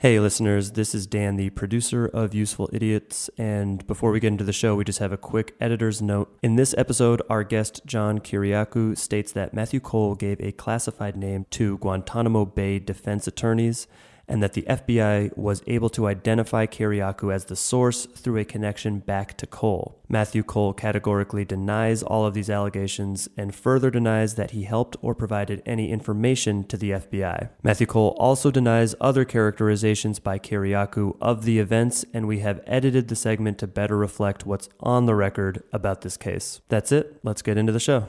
Hey, listeners, this is Dan, the producer of Useful Idiots. And before we get into the show, we just have a quick editor's note. In this episode, our guest, John Kiriakou, states that Matthew Cole gave a classified name to Guantanamo Bay defense attorneys and that the FBI was able to identify Kiriakou as the source through a connection back to Cole. Matthew Cole categorically denies all of these allegations and further denies that he helped or provided any information to the FBI. Matthew Cole also denies other characterizations by Kiriakou of the events, and we have edited the segment to better reflect what's on the record about this case. That's it. Let's get into the show.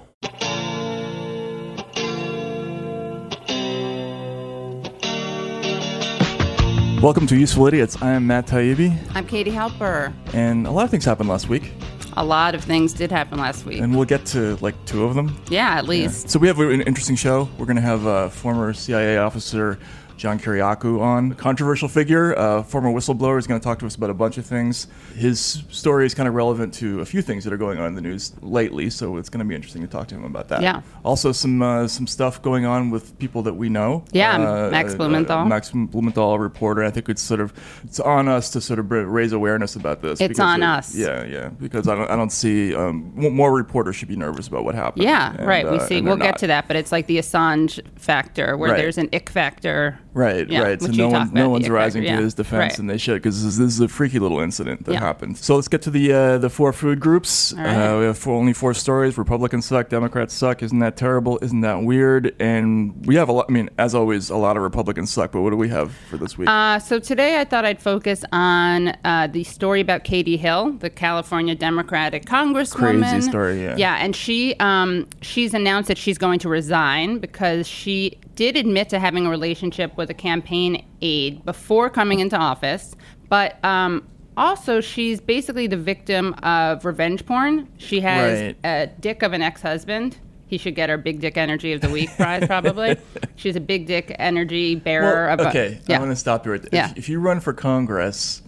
Welcome to Useful Idiots. I am Matt Taibbi, I'm Katie Halper. and a lot of things happened last week, A lot of things did happen last week. and we'll get to like two of them. yeah, at least. So we have an interesting show. We're going to have uh, a former CIA officer John Kiriakou on, controversial figure, uh, former whistleblower. is going to talk to us about a bunch of things. His story is kind of relevant to a few things that are going on in the news lately, so it's going to be interesting to talk to him about that. Yeah. Also, some uh, some stuff going on with people that we know. Yeah, Uh, Max uh, Blumenthal. Max Blumenthal, a reporter. I think it's sort of it's on us to sort of raise awareness about this. It's on of- us. Yeah, yeah. Because I don't I don't see um, more reporters should be nervous about what happened. Yeah, And, right. We uh, see. We'll they're get to that, but it's like the Assange factor, where Right. there's an ick factor. Right, Yeah, right. So no one, no one's rising factor, to yeah. his defense, Right. and they should because this, is- this is a freaky little incident that Yeah. happened. So let's get to the uh, the four food groups. Right. Uh, we have four, only four stories. Republicans suck. Democrats suck. Isn't that terrible? Isn't that weird? And we have a lot. I mean, as always, a lot of Republicans suck. But what do we have for this week? Uh, so today I thought I'd focus on uh, the story about Katie Hill, the California Democratic Congresswoman. Crazy story, yeah. Yeah, and she um, she's announced that she's going to resign because she did admit to having a relationship with a campaign aide before coming into office, but. Um, also, she's basically the victim of revenge porn. She has Right. a dick of an ex-husband. He should get her Big Dick Energy of the Week prize, probably. She's a big dick energy bearer Well, of a. okay, yeah. I'm going to stop you right there. Yeah. If, if you run for Congress,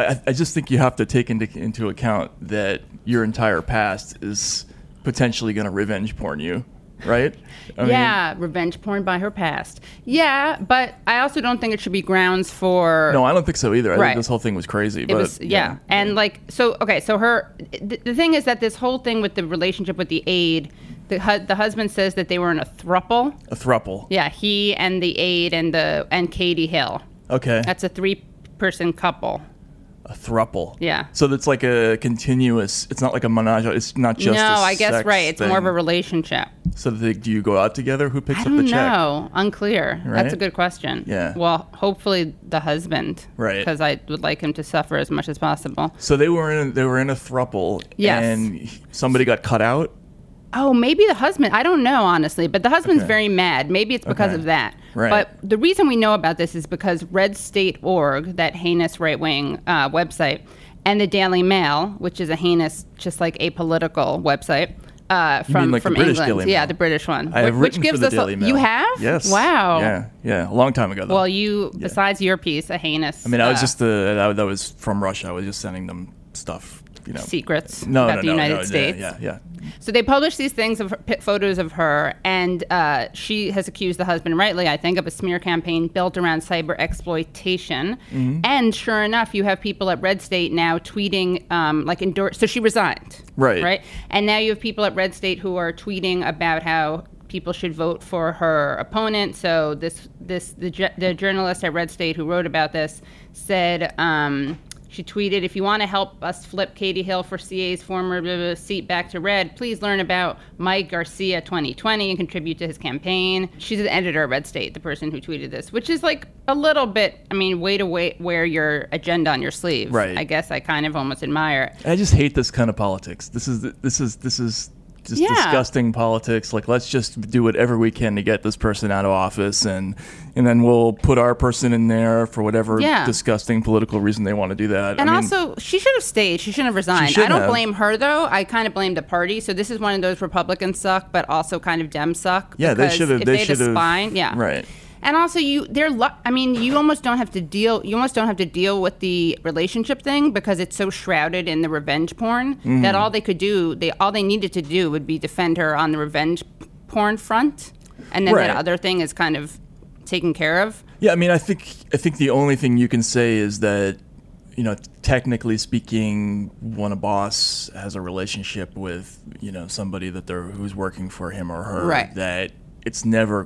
I just think you have to take into, into account that your entire past is potentially going to revenge porn you, right? I mean, yeah, revenge porn by her past. Yeah, but I also don't think it should be grounds for. No, I don't think so either. I Right. think this whole thing was crazy. It but, was yeah. and like so okay, so her the, the thing is that this whole thing with the relationship with the aide, the hu- the husband says that they were in a thruple. a thruple. Yeah, he and the aide and the and Katie Hill. Okay, That's a three person couple. A thruple. Yeah. So that's like a continuous. It's not like a menage. It's not just. no, I guess right. It's more of a relationship. So they, do you go out together? Who picks I up the check? know. Unclear. Right? That's a good question. Yeah. Well, hopefully the husband. Right. Because I would like him to suffer as much as possible. So they were in. They were in a thruple. Yes. And somebody got cut out. Oh, maybe the husband. I don't know, honestly, but the husband's Okay. very mad. Maybe it's because Okay. of that. Right. But the reason we know about this is because Red State Org, that heinous right wing uh, website, and the Daily Mail, which is a heinous, just like apolitical website. Uh, from like the from England, yeah, the British one, I have which written gives for the us Daily a, Mail. you have, Yes. wow, Yeah. Yeah. A long time ago. Though. Well, you besides your piece, a heinous. I mean, I was uh, just the that, that was from Russia. I was just sending them stuff. You know. secrets No, about no, the no, United no, yeah, States. Yeah, yeah. So they published these things of her, photos of her, and uh, she has accused the husband, rightly, I think, of a smear campaign built around cyber exploitation. Mm-hmm. And sure enough, you have people at Red State now tweeting, um, like endorse. So she resigned, Right. Right. And now you have people at Red State who are tweeting about how people should vote for her opponent. So this, this, the, the journalist at Red State who wrote about this said. Um, she tweeted, if you want to help us flip Katie Hill for CA's former blah, blah, seat back to red, please learn about Mike Garcia 2020 and contribute to his campaign. She's an editor at Red State, the person who tweeted this, which is like a little bit, I mean, way to wait, wear your agenda on your sleeve. Right. I guess I kind of almost admire it. I just hate this kind of politics. This is this is this is just Yeah. disgusting politics. Like, let's just do whatever we can to get this person out of office, and and then we'll put our person in there for whatever Yeah. disgusting political reason they want to do that. And I mean, also, she should have stayed. She shouldn't have resigned. I don't have. blame her though. I kind of blame the party. So this is one of those Republicans suck, but also kind of Dem suck. Yeah, they should have- they they, should a have- spine, yeah, right. And also, you they're. Lu- I mean, you almost don't have to deal. You almost don't have to deal with the relationship thing because it's so shrouded in the revenge porn Mm-hmm. that all they could do, they all they needed to do would be defend her on the revenge porn front, and then Right. that other thing is kind of taken care of. Yeah, I mean, I think I think the only thing you can say is that you know, technically speaking, when a boss has a relationship with you know somebody that they're who's working for him or her, Right. that it's never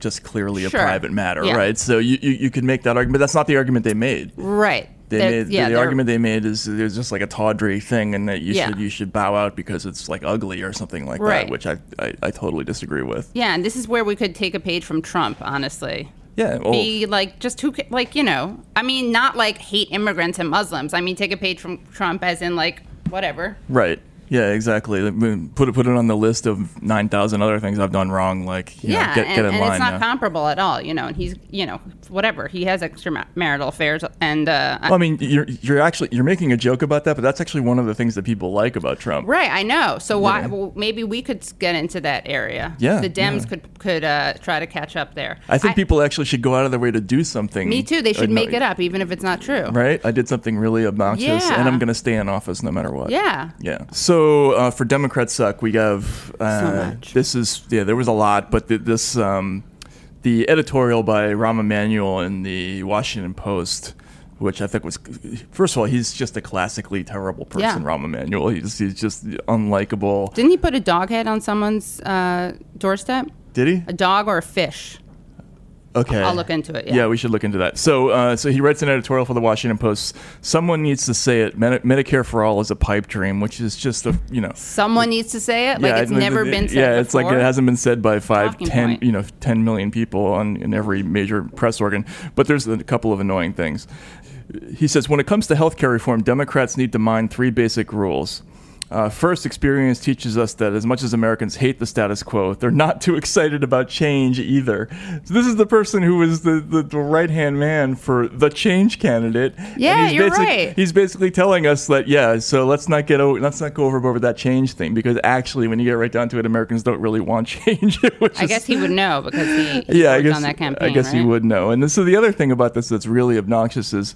just clearly a private matter, Yeah. right? So you, you you could make that argument. That's not the argument they made. Right. They They're- made yeah, the argument they made is there's just like a tawdry thing, and that you Yeah. should you should bow out because it's like ugly or something like Right. that, which I, I I totally disagree with. Yeah, and this is where we could take a page from Trump, honestly. Yeah, well, Be like, just who, like, you know, I mean, not like hate immigrants and Muslims. I mean, take a page from Trump, as in like whatever. right. Yeah, exactly. I mean, Put it put it on the list of nine thousand other things I've done wrong. Like, you know, yeah, get, and, get and line. it's not yeah. comparable at all, you know. And he's, you know, whatever. He has extramarital affairs, and uh, Well, I mean, you're you're actually you're making a joke about that, but that's actually one of the things that people like about Trump. right, I know. So why? Yeah. Well, maybe we could get into that area. Yeah, the Dems yeah. could could uh, try to catch up there. I think people actually should go out of their way to do something. Me too. They should uh, make no- it up, even if it's not true. Right? I did something really obnoxious, Yeah. and I'm going to stay in office no matter what. Yeah. Yeah. So uh, for Democrats suck, we have uh, much. this is yeah there was a lot, but th- this um, the editorial by Rahm Emanuel in the Washington Post. Which I think was, first of all, he's just a classically terrible person, Yeah. Rahm Emanuel. He's, he's just unlikable. Didn't he put a dog head on someone's uh, doorstep? Did he? A dog or a fish? Okay. I'll look into it, yeah. yeah we should look into that. So, uh, so he writes an editorial for the Washington Post. Someone needs to say it. Medi- Medicare for all is a pipe dream, which is just a you know. Someone needs to say it. Like it's it- never it- been said Yeah, it's like it hasn't been said by five, Talking ten, point. you know, ten million people on in every major press organ. But there's a couple of annoying things. He says when it comes to healthcare reform, Democrats need to mind three basic rules. Uh, first, experience teaches us that as much as Americans hate the status quo, they're not too excited about change either. So this is the person who was the, the, the right hand man for the change candidate. And Yeah, he's you're right. He's basically telling us that yeah, so let's not get over, let's not go overboard with that change thing because actually, when you get right down to it, Americans don't really want change. I is- guess he would know because he, he yeah, I guess on that campaign. I guess he would know. And this is the other thing about this that's really obnoxious is.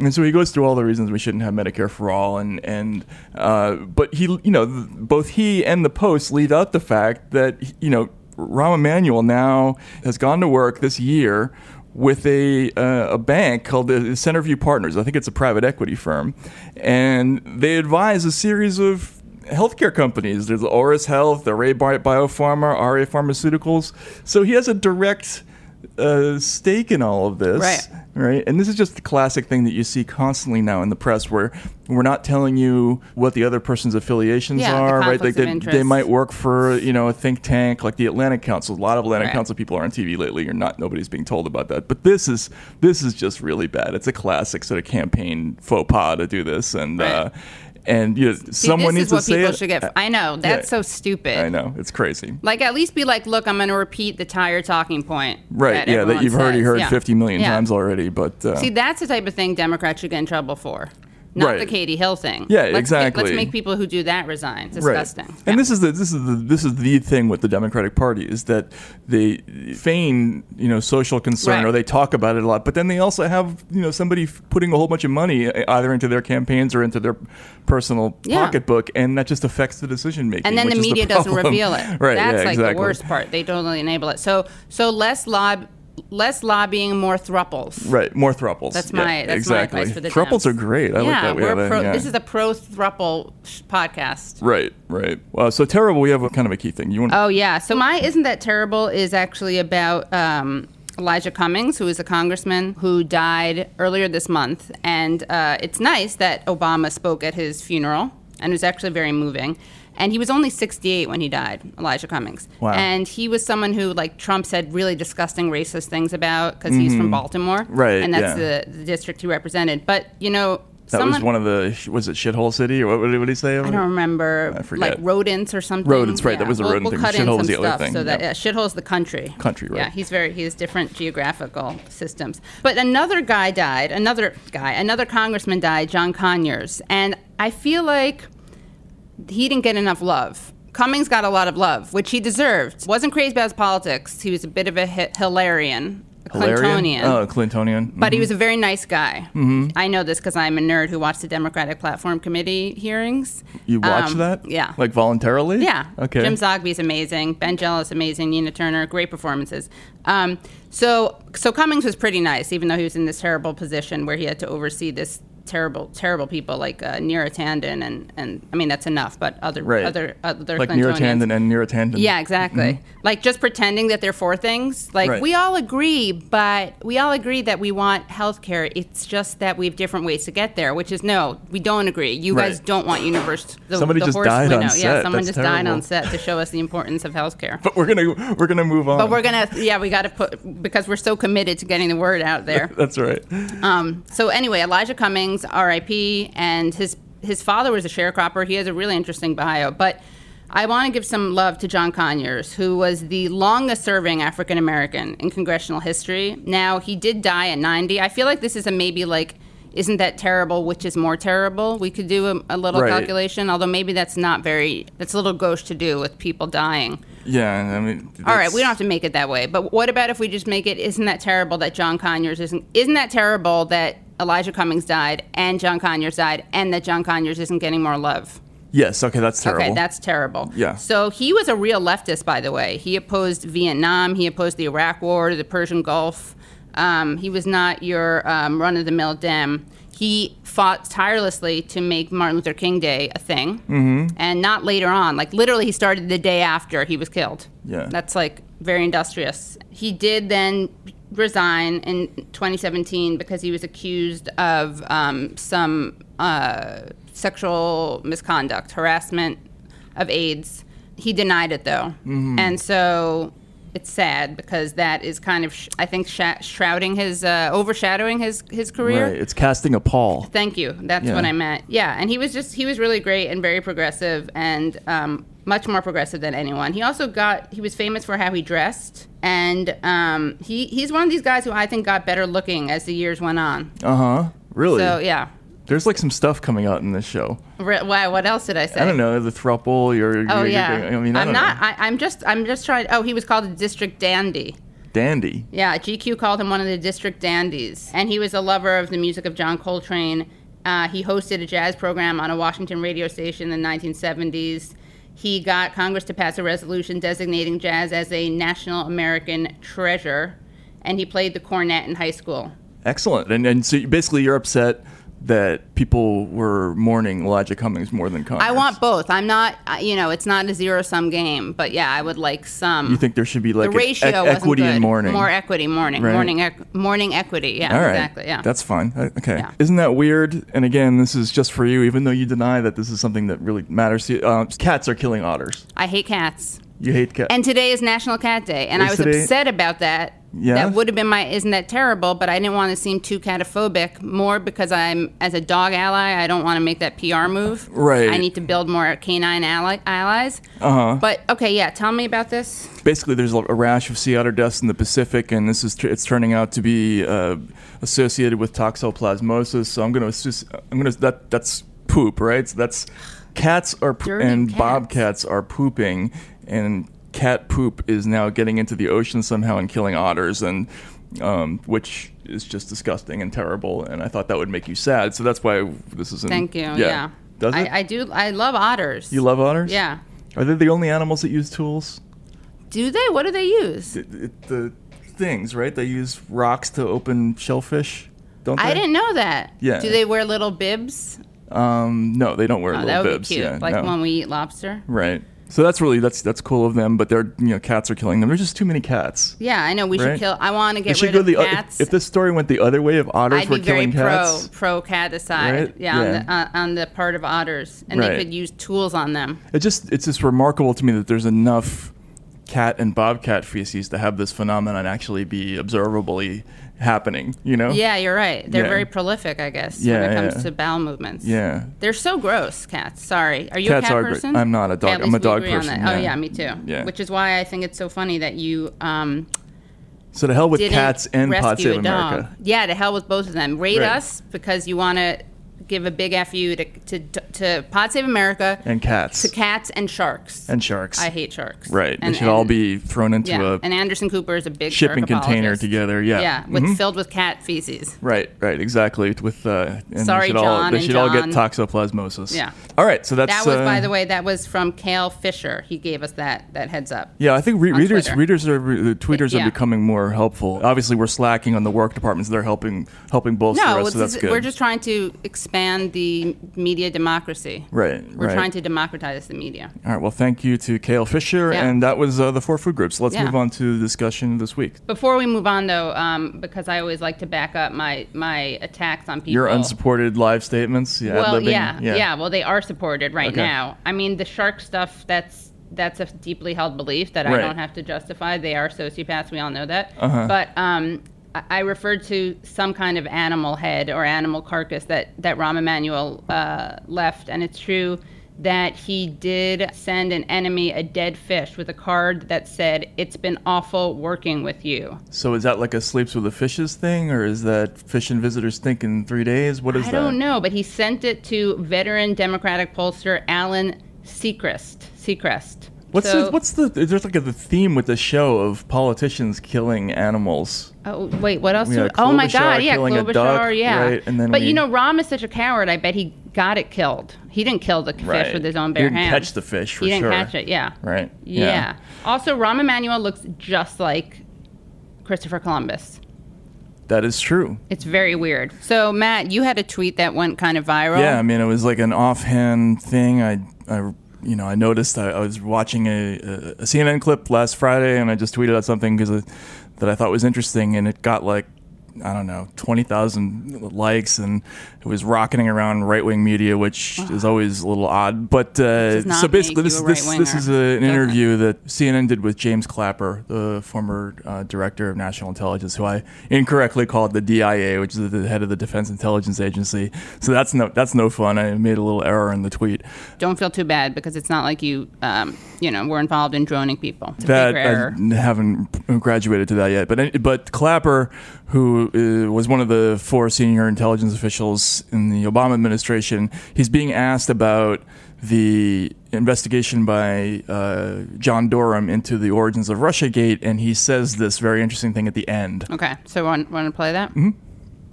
And so he goes through all the reasons we shouldn't have Medicare for all, and and uh, but he, you know, th- both he and the Post leave out the fact that you know Rahm Emanuel now has gone to work this year with a uh, a bank called the Centerview Partners. I think it's a private equity firm, and they advise a series of healthcare companies. There's Oris Health, the Ray Biopharma, RA Pharmaceuticals. So he has a direct uh, stake in all of this. Right. Right. And this is just the classic thing that you see constantly now in the press where we're not telling you what the other person's affiliations Yeah, the are, right? conflicts they, they might work for, you know, a think tank like the Atlantic Council. A lot of Atlantic Right. Council people are on TV lately. You're not nobody's being told about that. But this is this is just really bad. It's a classic sort of campaign faux pas to do this and Right. uh and you know, See, someone this needs is what say people should get. I know that's Yeah. so stupid. I know. It's crazy. Like at least be like, look, I'm going to repeat the tire talking point. Right. that yeah, that you've already heard Yeah. 50 million Yeah. times already, but uh, See, that's the type of thing Democrats should get in trouble for. Not Right. the Katie Hill thing. Yeah, let's exactly. Make, let's make people who do that resign. It's disgusting. Right. Yeah. And this is the this is the this is the thing with the Democratic Party is that they feign you know social concern Right. or they talk about it a lot, but then they also have you know somebody f- putting a whole bunch of money either into their campaigns or into their personal Yeah. pocketbook, and that just affects the decision making. and then the media doesn't reveal it. right? That's yeah, like exactly. the worst part. They totally enable it. So so less lob, less lobbying, more thruples. Right, more thruples. That's Yeah, my that's exactly. my advice for the thruples are great. I yeah, like that. We we're pro, yeah. This is a pro thruple podcast. Right, right. Well, so terrible. We have a kind of a key thing. You want? Oh yeah. So my isn't that terrible is actually about um, Elijah Cummings, who is a congressman who died earlier this month, and uh, it's nice that Obama spoke at his funeral, and it was actually very moving. And he was only 68 when he died, Elijah Cummings. Wow. And he was someone who, like, Trump said really disgusting racist things about because he's from Baltimore. Mm-hmm. Right, And that's yeah. the, the district he represented. But, you know, that someone, was one of the. Was it shithole city or what? What did he say? I don't remember, I forget. like rodents or something. Rodents, right, that was a we'll, rodent we'll thing. Cut in Shithole was the other thing, So that yeah. yeah, shithole's the country. Country, right. Yeah, he's very he has different geographical systems. But another guy died. Another guy, another congressman died. John Conyers, and I feel like he didn't get enough love. Cummings got a lot of love, which he deserved. Wasn't crazy about his politics. He was a bit of a hi- Hilarian. Clintonian. Oh, Clintonian. But he was a very nice guy. Mm-hmm. I know this because I'm a nerd who watched the Democratic Platform Committee hearings. You watched Um, that? Yeah. Like voluntarily? Yeah. Okay. Jim Zogby's amazing. Ben Jealous amazing. Nina Turner, great performances. Um, so so Cummings was pretty nice, even though he was in this terrible position where he had to oversee this terrible terrible people like uh, Neera Tanden and and I mean that's enough, but other Right. other other like Clintonians. Neurotandon and Neurotandon. Yeah, exactly. Like just pretending that they're for things. Like Right. we all agree, but we all agree that we want health care. It's just that we have different ways to get there, which is no, we don't agree. You guys don't want universal. The, Somebody the just horse died on winnow. Yeah, set. someone That's just died on set to show us the importance of health care. But we're gonna we're gonna move on. But we're gonna, yeah, we got to put because we're so committed to getting the word out there. That's right. Um, so anyway, Elijah Cummings, R.I.P., and his his father was a sharecropper. He has a really interesting bio, but. I want to give some love to John Conyers, who was the longest serving African American in congressional history. Now, he did die at 90. I feel like this is a maybe like, isn't that terrible, which is more terrible? We could do a, a little Right. calculation, although maybe that's not very, that's a little gauche to do with people dying. Yeah, I mean. All right, we don't have to make it that way. But what about if we just make it? Isn't that terrible that John Conyers isn't? Isn't that terrible that Elijah Cummings died and John Conyers died and that John Conyers isn't getting more love? Yes. Okay, that's terrible. Okay, that's terrible. Yeah. So he was a real leftist, by the way. He opposed Vietnam. He opposed the Iraq War, the Persian Gulf. Um, he was not your um, run-of-the-mill Dem. He fought tirelessly to make Martin Luther King Day a thing, mm-hmm. and not later on. Like literally, he started the day after he was killed. Yeah. That's like very industrious. He did then resign in 2017 because he was accused of um, some uh, sexual misconduct, harassment of aides. He denied it though, and so it's sad because that is kind of, sh- I think, sh- shrouding his, uh, overshadowing his his career. Right. It's casting a pall. Thank you. That's Yeah. what I meant. Yeah, and he was just he was really great and very progressive and um, much more progressive than anyone. He also got he was famous for how he dressed, and um, he he's one of these guys who I think got better looking as the years went on. Uh huh. Really? So yeah. There's like some stuff coming out in this show. Re- Why? What else did I say? I don't know the thruple. You're. Oh you're, yeah. You're, I mean, I I'm don't not. Know. I, I'm just. I'm just trying. Oh, he was called a district dandy. Dandy. Yeah, GQ called him one of the district dandies, and he was a lover of the music of John Coltrane. Uh, he hosted a jazz program on a Washington radio station in the 1970s. He got Congress to pass a resolution designating jazz as a national American treasure, and he played the cornet in high school. Excellent. And and so basically you're upset that people were mourning Elijah Cummings more than Congress. I want both. I'm not, you know, it's not a zero sum game, but yeah, I would like some. You think there should be like the ratio e- equity in mourning? More equity, mourning, Right. mourning, ec- mourning equity. Yeah, All right. exactly. Yeah. That's fine. Okay. Yeah. Isn't that weird? And again, this is just for you, even though you deny that this is something that really matters to you. Uh, cats are killing otters. I hate cats. You hate cats. And today is National Cat Day, and I was today- upset about that. Yeah? That would have been my isn't that terrible, but I didn't want to seem too cataphobic. More because I'm as a dog ally, I don't want to make that PR move. Right. I need to build more canine ally- allies. Uh-huh. But okay, yeah. Tell me about this. Basically, there's a rash of sea otter deaths in the Pacific, and this is tr- it's turning out to be uh, associated with toxoplasmosis. So I'm gonna assume, I'm gonna that that's poop, right? So that's cats are po- and cats. bobcats are pooping, and cat poop is now getting into the ocean somehow and killing otters, and um, which is just disgusting and terrible. And I thought that would make you sad, so that's why this is. Thank you. Yeah. Does it? I, I do. I love otters. you love otters? Yeah. Are they the only animals that use tools? Do they? What do they use? it, the things, right? They use rocks to open shellfish, don't they? I didn't know that. Yeah. Do they wear little bibs? Um, no, they don't wear Oh, little that would bibs. be cute. Yeah, like no. when we eat lobster. right. So that's really that's that's cool of them, but they're you know cats are killing them. There's just too many cats. Yeah, I know. We Right. should kill. I want to get rid of the cats. if, if this story went the other way, if otters I'd were be very killing pro cats, pro cat aside. Right? Yeah, on the uh, on the part of otters, and Right. they could use tools on them. it just it's just remarkable to me that there's enough cat and bobcat feces to have this phenomenon actually be observably happening. You know? Yeah, you're right. They're Yeah. very prolific, I guess, Yeah, when it comes yeah. to bowel movements. Yeah. They're so gross, cats. Sorry. Are you Cats a cat are great. person? I'm not a dog- Okay, I'm a dog person. Oh yeah. me too. Yeah. Which is why I think it's so funny that you um, So to hell with cats and rescue Save. America. Yeah, to hell with both of them. Rate Right. us because you want to give a big fu to to, to Pod Save America and cats to cats and sharks. and sharks. I hate sharks. Right. And, they should all be thrown into Yeah, a and Anderson Cooper is a big shipping container together. Yeah. Yeah, with Mhm. filled with cat feces. Right, right, exactly. With uh, and Sorry, they should all, John they and should all get toxoplasmosis. Yeah. All right, so that's That was, uh, by the way, that was from Kale Fisher. He gave us that that heads up. Yeah, I think re- readers Twitter. readers are the tweeters Yeah. are becoming more helpful. Obviously, we're slacking on the work departments; they're helping helping bolster No, us, so that's good. we're just trying to expand the media democracy. right. We're right. trying to democratize the media. All right. Well, thank you to Kale Fisher, Yeah. and that was uh, the four food groups. Let's Yeah. move on to the discussion this week. Before we move on, though, um, because I always like to back up my my attacks on people. Your unsupported live statements. Yeah. well, ad-libbing, yeah, yeah, Well, they are supported right Okay. now. I mean, the shark stuff. That's that's a deeply held belief that Right. I don't have to justify. They are sociopaths. We all know that. Uh-huh. But um, I, referred to some kind of animal head or animal carcass that that Rahm Emanuel uh, left, and it's true that he did send an enemy a dead fish with a card that said, "It's been awful working with you." So is that like a sleeps with the fishes thing, or is that fish and visitors think in three days? What is I that? I don't know, but he sent it to veteran Democratic pollster Alan Secrest. Secrest. What's So- the, what's the there's like a the theme with the show of politicians killing animals. Oh wait, what else? We oh my God, yeah, Klobuchar, duck, yeah. right, and then but we- you know, Rahm is such a coward. I bet he got it killed. He didn't kill the fish Right. with his own bare He bare didn't hands. catch the fish, for he didn't sure. catch it. Yeah. Right. Yeah. Yeah. Also, Rahm Emanuel looks just like Christopher Columbus. That is true. It's very weird. So Matt, you had a tweet that went kind of viral. Yeah, I mean, it was like an offhand thing. I, I you know, I noticed I, I was watching a, a CNN clip last Friday, and I just tweeted out something because that I thought was interesting, and it got like. I don't know, 20,000 likes, and it was rocketing around right wing media, which is always a little odd. But uh, so basically, this, this, this is a, an interview that CNN did with James Clapper, the former uh, director of national intelligence, who I incorrectly called the DIA, which is the head of the Defense Intelligence Agency. So that's no that's no fun. I made a little error in the tweet. Don't feel too bad because it's not like you, um, you know, were involved in droning people. It's That. I haven't graduated to that yet, but but Clapper, who uh, was one of the four senior intelligence officials in the Obama administration, he's being asked about the investigation by uh, John Durham into the origins of RussiaGate, and he says this very interesting thing at the end. Okay, so want, want to play that? Mm-hmm.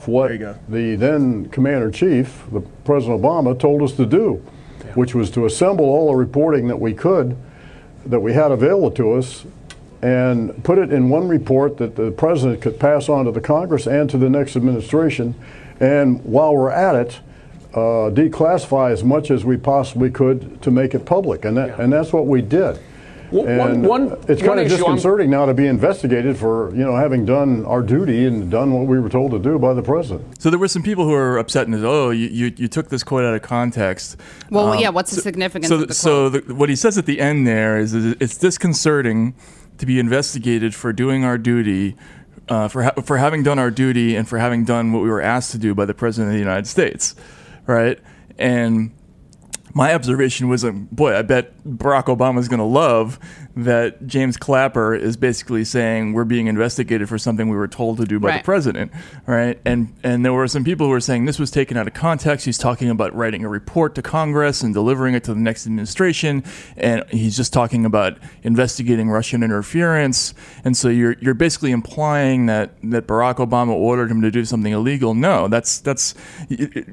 what There you go. the then Commander in Chief, the President Obama, told us to do, which was to assemble all the reporting that we could, that we had available to us, and put it in one report that the President could pass on to the Congress and to the next administration. And while we're at it, uh, declassify as much as we possibly could to make it public, and that, and that's what we did. And one- it's one kind of issue I'm- disconcerting now to be investigated for you know having done our duty and done what we were told to do by the president. So there were some people who were upset and said, "Oh, you, you, you took this quote out of context." Well, Um, yeah. What's the so- significance so, of the so the, what he says at the end there is, is it's disconcerting to be investigated for doing our duty, uh, for ha- for having done our duty, and for having done what we were asked to do by the president of the United States, right? And my observation was, um, boy, I bet Barack Obama is going to love that James Clapper is basically saying we're being investigated for something we were told to do by the president, right? And and there were some people who were saying this was taken out of context. He's talking about writing a report to Congress and delivering it to the next administration, and he's just talking about investigating Russian interference. And so you're you're basically implying that that Barack Obama ordered him to do something illegal. No, that's that's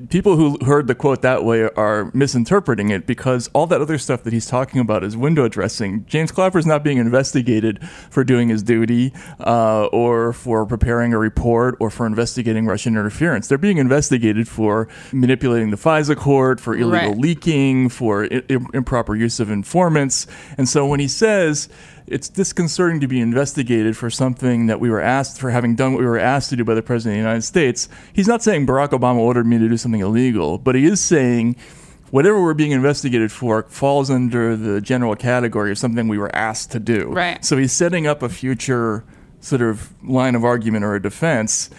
people who heard the quote that way are misinterpreting it because all that other stuff that he's talking about is window dressing. James Clapper's not being investigated for doing his duty uh, or for preparing a report or for investigating Russian interference. They're being investigated for manipulating the FISA court, for illegal Right. leaking, for I- improper use of informants. And so when he says it's disconcerting to be investigated for something that we were asked for having done what we were asked to do by the president of the United States, he's not saying Barack Obama ordered me to do something illegal, but he is saying whatever we're being investigated for falls under the general category of something we were asked to do. Right. So he's setting up a future sort of line of argument or a defense.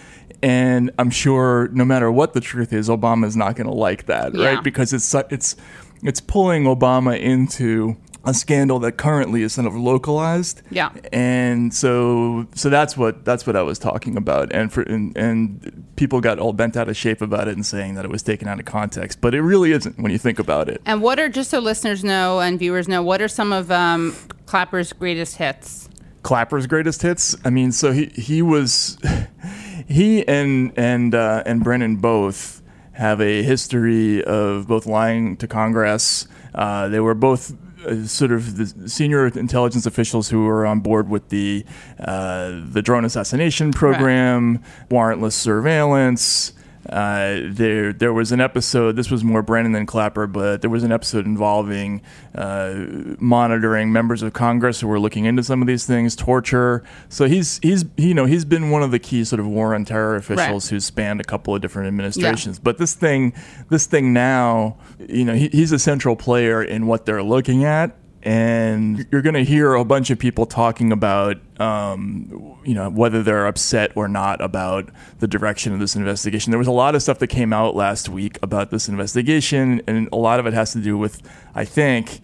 And I'm sure no matter what the truth is, Obama is not going to like that, Yeah. right? Because it's it's it's pulling Obama into a scandal that currently is sort of localized. Yeah. And so so that's what that's what I was talking about. And for and, and people got all bent out of shape about it and saying that it was taken out of context, but it really isn't when you think about it. And what are just so listeners know and viewers know, what are some of um, Clapper's greatest hits? Clapper's greatest hits. I mean, so he he was he and and uh, and Brennan both have a history of both lying to Congress. Uh, they were both uh, sort of the senior intelligence officials who were on board with the uh, the drone assassination program, warrantless surveillance. Uh, there, there was an episode. This was more Brennan than Clapper, but there was an episode involving uh, monitoring members of Congress who were looking into some of these things, torture. So he's he's you know he's been one of the key sort of war on terror officials Right. who's spanned a couple of different administrations. But this thing, this thing now, you know, he, he's a central player in what they're looking at. And you're going to hear a bunch of people talking about, um, you know, whether they're upset or not about the direction of this investigation. There was a lot of stuff that came out last week about this investigation, and a lot of it has to do with, I think,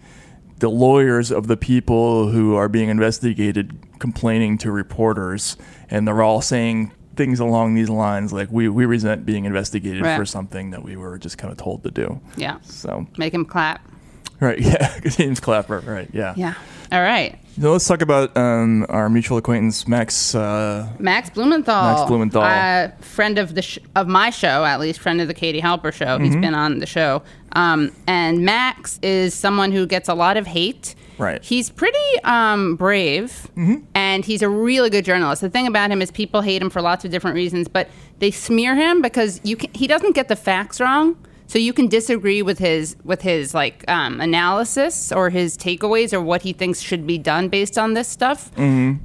the lawyers of the people who are being investigated complaining to reporters, and they're all saying things along these lines like, we, we resent being investigated Right. for something that we were just kind of told to do. Yeah. So, Make him clap. Right, yeah, James Clapper, right, yeah. Yeah. All right. So let's talk about um, our mutual acquaintance Max. Uh, Max Blumenthal. Max Blumenthal. Uh, friend of the sh- of my show, at least friend of the Katie Halper show. Mm-hmm. He's been on the show. Um, and Max is someone who gets a lot of hate. Right. He's pretty um, brave, and he's a really good journalist. The thing about him is people hate him for lots of different reasons, but they smear him because you can, he doesn't get the facts wrong. So you can disagree with his with his like um, analysis or his takeaways or what he thinks should be done based on this stuff.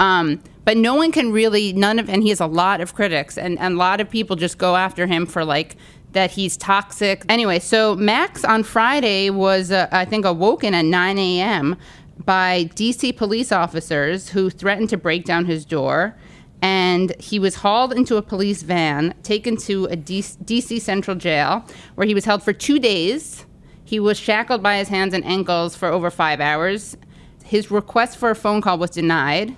Um, but no one can really none of and he has a lot of critics and, and a lot of people just go after him for like that he's toxic. Anyway, so Max on Friday was uh, I think awoken at 9 a.m. by DC police officers who threatened to break down his door and he was hauled into a police van, taken to a DC Central Jail, where he was held for two days. He was shackled by his hands and ankles for over five hours. His request for a phone call was denied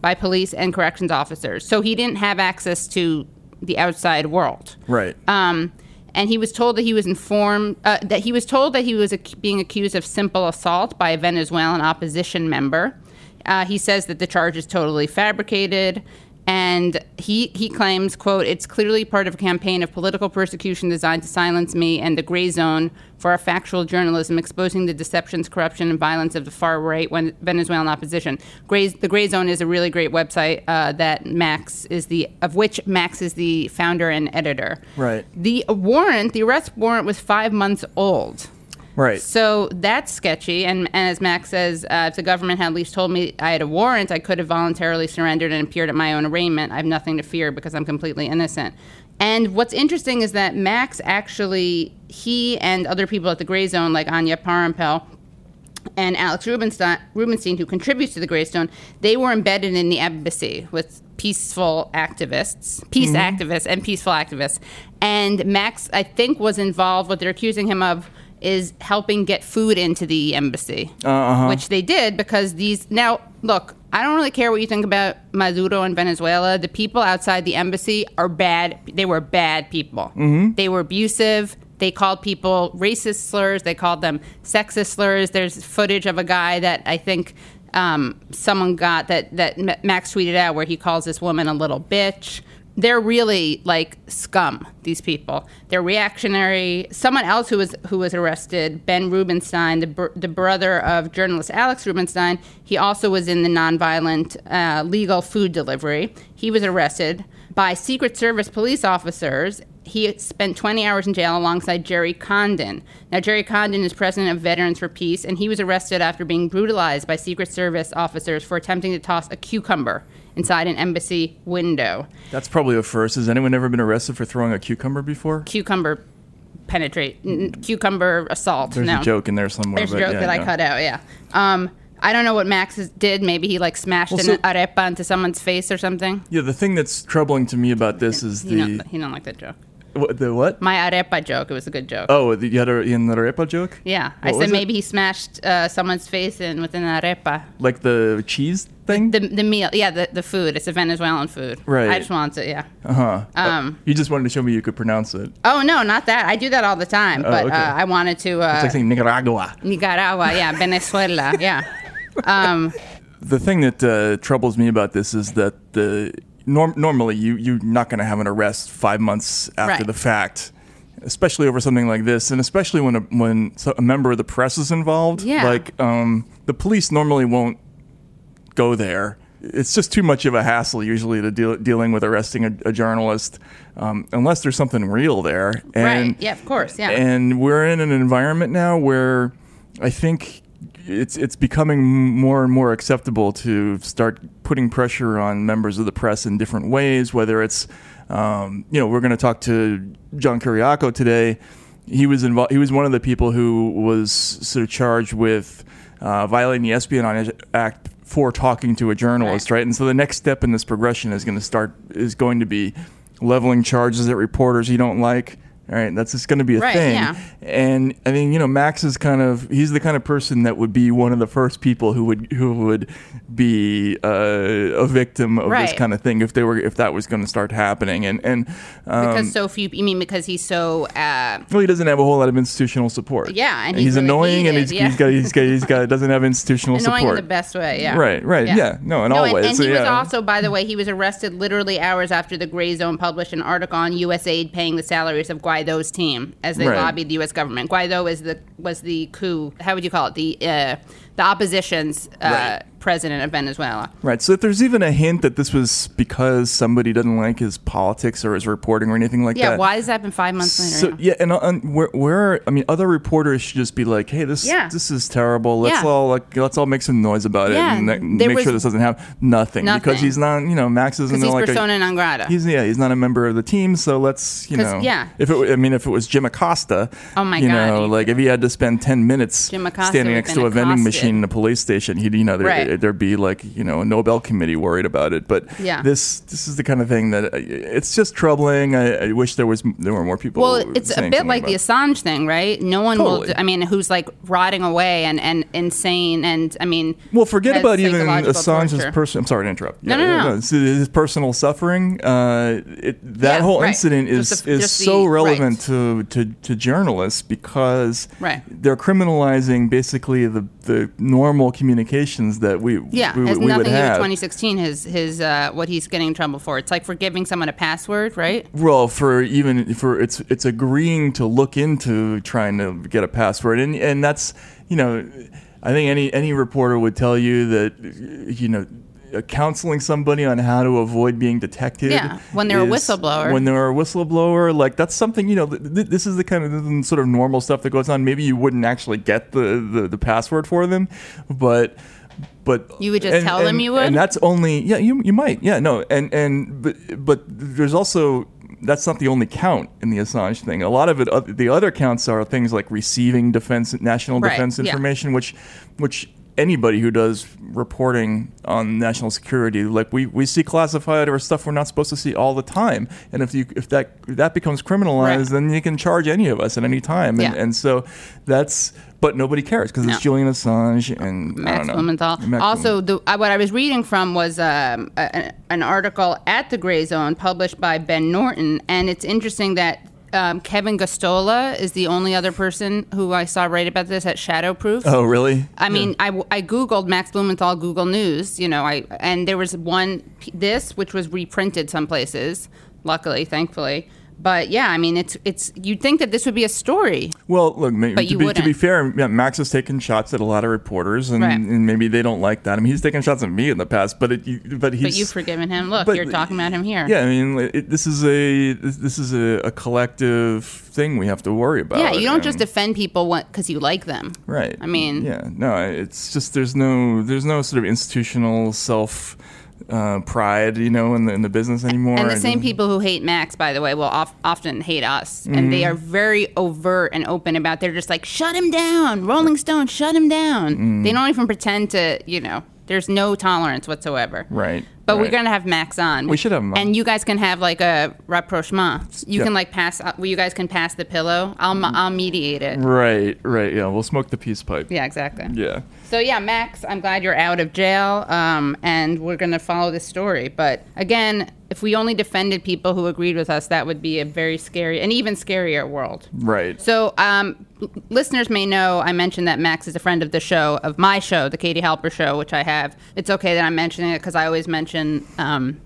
by police and corrections officers, so he didn't have access to the outside world. right. Um, and he was told that he was informed uh, that he was told that he was ac- being accused of simple assault by a Venezuelan opposition member. Uh, he says that the charge is totally fabricated, and he he claims, "quote It's clearly part of a campaign of political persecution designed to silence me and the gray zone for our factual journalism, exposing the deceptions, corruption, and violence of the far right when Venezuelan opposition." Gray, the Gray Zone is a really great website uh, that Max is the of which Max is the founder and editor. Right. The warrant, the arrest warrant, was five months old. Right. So that's sketchy. And, and as Max says, uh, if the government had at least told me I had a warrant, I could have voluntarily surrendered and appeared at my own arraignment. I have nothing to fear because I'm completely innocent. And what's interesting is that Max actually, he and other people at the Gray Zone, like Anya Parampil, and Alex Rubinstein, Rubinstein, who contributes to the Gray Zone, they were embedded in the embassy with peaceful activists, peace activists, and peaceful activists. And Max, I think, was involved. What they're accusing him of is helping get food into the embassy, which they did because these. Now, look, I don't really care what you think about Maduro and Venezuela. The people outside the embassy are bad. They were bad people. They were abusive. They called people racist slurs. They called them sexist slurs. There's footage of a guy that I think um, someone got that that Max tweeted out where he calls this woman a little bitch. They're really like scum. These people. They're reactionary. Someone else who was who was arrested, Ben Rubinstein, the br- the brother of journalist Alex Rubinstein. He also was in the nonviolent uh, legal food delivery. He was arrested by Secret Service police officers he spent 20 hours in jail alongside Gerry Condon. Now, Gerry Condon is president of Veterans for Peace, and he was arrested after being brutalized by Secret Service officers for attempting to toss a cucumber inside an embassy window. That's probably a first. Has anyone ever been arrested for throwing a cucumber before? Cucumber penetrate, n- cucumber assault. There's no. a joke in there somewhere. There's a joke yeah, that I cut out, yeah. Um, I don't know what Max did. Maybe he like smashed Well, an arepa into someone's face or something. Yeah, the thing that's troubling to me about this is He the don't, he don't like that joke. What, the what? My arepa joke. It was a good joke. Oh, the, you had a, arepa joke? Yeah, What I said it? maybe he smashed uh, someone's face in with an arepa. Like the cheese thing? The, the meal, yeah, the, the food. It's a Venezuelan food. Right. I just wanted to, yeah. uh-huh. Um, you just wanted to show me you could pronounce it. Oh no, not that. I do that all the time. But Oh, okay. uh, I wanted to. Uh, It's like saying Nicaragua. Nicaragua, yeah, Venezuela, yeah. Um, The thing that uh, troubles me about this is that the norm- normally you you're not going to have an arrest five months after Right. the fact, especially over something like this, and especially when a, when a member of the press is involved. Yeah. Like um, the police normally won't go there. It's just too much of a hassle usually to deal dealing with arresting a, a journalist, um, unless there's something real there. And, right. Yeah, of course. Yeah. and we're in an environment now where I think it's it's becoming more and more acceptable to start putting pressure on members of the press in different ways. Whether it's um, you know we're going to talk to John Kiriakou today. He was involved. He was one of the people who was sort of charged with uh, violating the Espionage Act for talking to a journalist, Right. right? And so the next step in this progression is going to start is going to be leveling charges at reporters you don't like. All right, that's just going to be a Right, thing. yeah. And I mean, you know, Max is kind of he's the kind of person that would be one of the first people who would who would be uh, a victim of this kind of thing if they were if that was going to start happening. And and um, because so few. You mean because he's so? Uh, well, he doesn't have a whole lot of institutional support. Yeah, and he's, he's really annoying, and he's, yeah. he's got he's got he's got doesn't have institutional annoying support. in the best way. Yeah. Right, right, yeah. No, in all and, ways, And so he was also, by the way, he was arrested literally hours after the Gray Zone published an article on USAID paying the salaries of Guaido's team as they Right. lobbied the U.S. government. Guaido is the was the coup. How would you call it? The uh, the opposition's uh, Right. President of Venezuela. Right. So if there's even a hint that this was because somebody doesn't like his politics or his reporting or anything like Yeah. that. Yeah. Why has that been five months later? So Yeah. yeah, and, uh, and where, where I mean, other reporters should just be like, "Hey, this Yeah. this is terrible. Let's Yeah. all like let's all make some noise about it and ne- make sure this doesn't have nothing, because he's not. You know, Max isn't he's like persona a, non grata. He's yeah, he's not a member of the team, so let's you know. yeah. If it, I mean, if it was Jim Acosta, Oh my you God. know, like if he had to spend ten minutes standing next to a vending machine in a police station, he'd you know there, Right. There'd be like you know a Nobel committee worried about it. But Yeah. this this is the kind of thing that uh, it's just troubling. I, I wish there was there were more people. Well, it's a bit like the. Assange thing, right? No one will. I mean, who's like rotting away and, and insane, and I mean, Well, forget about even Assange's person. I'm sorry to interrupt. No, no, no. it's- His personal suffering. Uh, it, that Yeah, whole right. incident is the- is just the- so relevant right. to, to, to journalists because Right. they're criminalizing basically the, the normal communications that we Yeah, we, has we nothing to do with 2016. His his uh, what he's getting in trouble for. It's like for giving someone a password, right? Well, for even for it's it's agreeing to look into trying to get a password, and and that's you know, I think any any reporter would tell you that you know. uh, Counseling somebody on how to avoid being detected. Yeah, when they're a whistleblower. When they're a whistleblower, like that's something you know. Th- th- this is the kind of sort of normal stuff that goes on. Maybe you wouldn't actually get the the, the password for them, but but You would just tell them you would? and that's only yeah you you might yeah no and and but but there's also that's not the only count in the Assange thing. A lot of it, the other counts are things like receiving defense, national Right, defense yeah. information, which, which anybody who does reporting on national security, like we, we see classified or stuff we're not supposed to see all the time. And if you if that if that becomes criminalized, Right. then you can charge any of us at any time. And, Yeah. and so that's but nobody cares because No. it's Julian Assange and Max. Blumenthal. Max also, the, what I was reading from was um, a, an article at the Gray Zone published by Ben Norton, and it's interesting that um, Kevin Gosztola is the only other person who I saw write about this at Shadowproof. Oh really? I mean, I, I googled Max Blumenthal Google News, you know, I and there was one this which was reprinted some places, luckily, thankfully. But yeah, I mean, it's it's you'd think that this would be a story. Well, look, ma- But to, you be, to be fair, yeah, Max has taken shots at a lot of reporters, and, Right. and maybe they don't like that. I mean, he's taken shots at me in the past, but it, but he's. But you've forgiven him. Look, but- you're talking about him here. Yeah, I mean, it, this is a this, is a, a collective thing we have to worry about. Yeah, you don't just defend people because you like them. right. I mean- yeah, no, it's just there's no there's no sort of institutional self uh, pride, you know, in the in the business anymore. And the same people who hate Max, by the way, will of, often hate us, and they Mm-hmm. are very overt and open about. They're just like, "Shut him down, Rolling Stone, shut him down." Mm. They don't even pretend to, you know. There's no tolerance whatsoever. Right. But we're gonna have Max on. We should have him on. And you guys can have like a rapprochement. You can like pass. uh, Well, you guys can pass the pillow. I'll I'll mediate it. Right, right. Yeah, we'll smoke the peace pipe. Yeah, exactly. Yeah. So yeah, Max, I'm glad you're out of jail, um, and we're gonna follow this story. But again, if we only defended people who agreed with us, that would be a very scary, and even scarier world. Right. So, um, listeners may know I mentioned that Max is a friend of the show, of my show, the Katie Halper Show, which I have. It's okay that I'm mentioning it because I always mention um,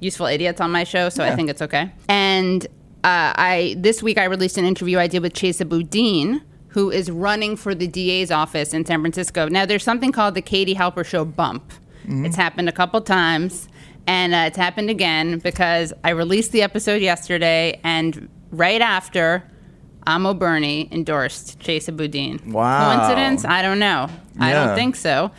useful idiots on my show, so I think it's okay. And uh, I this week I released an interview I did with Chesa Boudin, who is running for the DA's office in San Francisco. Now, there's something called the Katie Halper Show bump. It's happened a couple times, and uh, it's happened again because I released the episode yesterday, and right after. Amo Bernie endorsed Chesa Boudin. Wow. Coincidence? I don't know. I don't think so.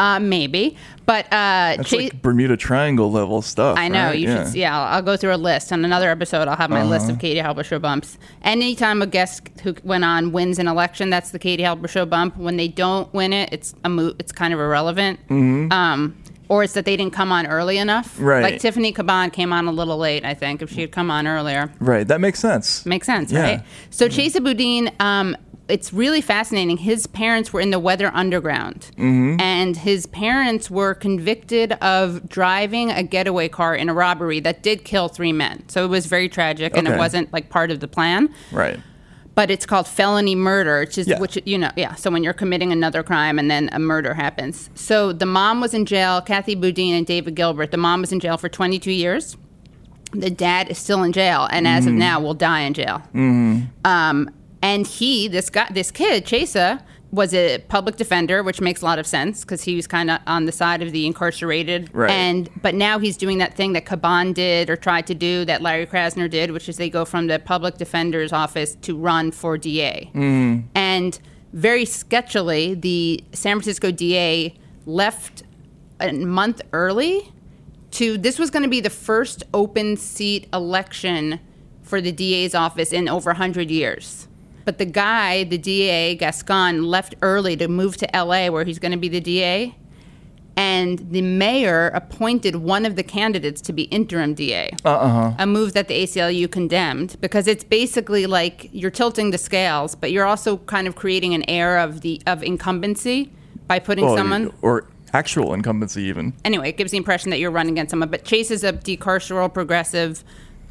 Uh, maybe. But uh, That's Cha- like Bermuda Triangle level stuff. I know right? you should. Yeah, I'll, I'll go through a list. On another episode, I'll have my list Uh-huh. of Katie Halper show bumps. Anytime a guest who went on wins an election, that's the Katie Halper show bump. When they don't win it, it's a mo- It's kind of irrelevant. Um, or it's that they didn't come on early enough. Mm-hmm. Right. Like Tiffany Caban came on a little late. I think if she had come on earlier, Right. That makes sense. makes sense, Yeah. right? So Chesa Boudin, um, it's really fascinating. His parents were in the Weather Underground, Mm-hmm. and his parents were convicted of driving a getaway car in a robbery that did kill three men. So it was very tragic, and it wasn't like part of the plan. Right. But it's called felony murder, which is Yeah. which you know, yeah. So when you're committing another crime and then a murder happens. So the mom was in jail, Kathy Boudin and David Gilbert. The mom was in jail for 22 years. The dad is still in jail, and as of now, will die in jail. Hmm. Um, and he, this guy, this kid, Chesa, was a public defender, which makes a lot of sense because he was kind of on the side of the incarcerated. Right. And but now he's doing that thing that Caban did or tried to do that Larry Krasner did, which is they go from the public defender's office to run for DA. Mm. And very sketchily, the San Francisco DA left a month early to this was going to be the first open seat election for the DA's office in over 100 years. But the guy, the DA, Gascon, left early to move to LA where he's going to be the DA. And the mayor appointed one of the candidates to be interim DA. Uh-huh. A move that the ACLU condemned because it's basically like you're tilting the scales, but you're also kind of creating an air of the of incumbency by putting Well, someone or actual incumbency even. anyway, it gives the impression that you're running against someone. But Chesa is a decarceral progressive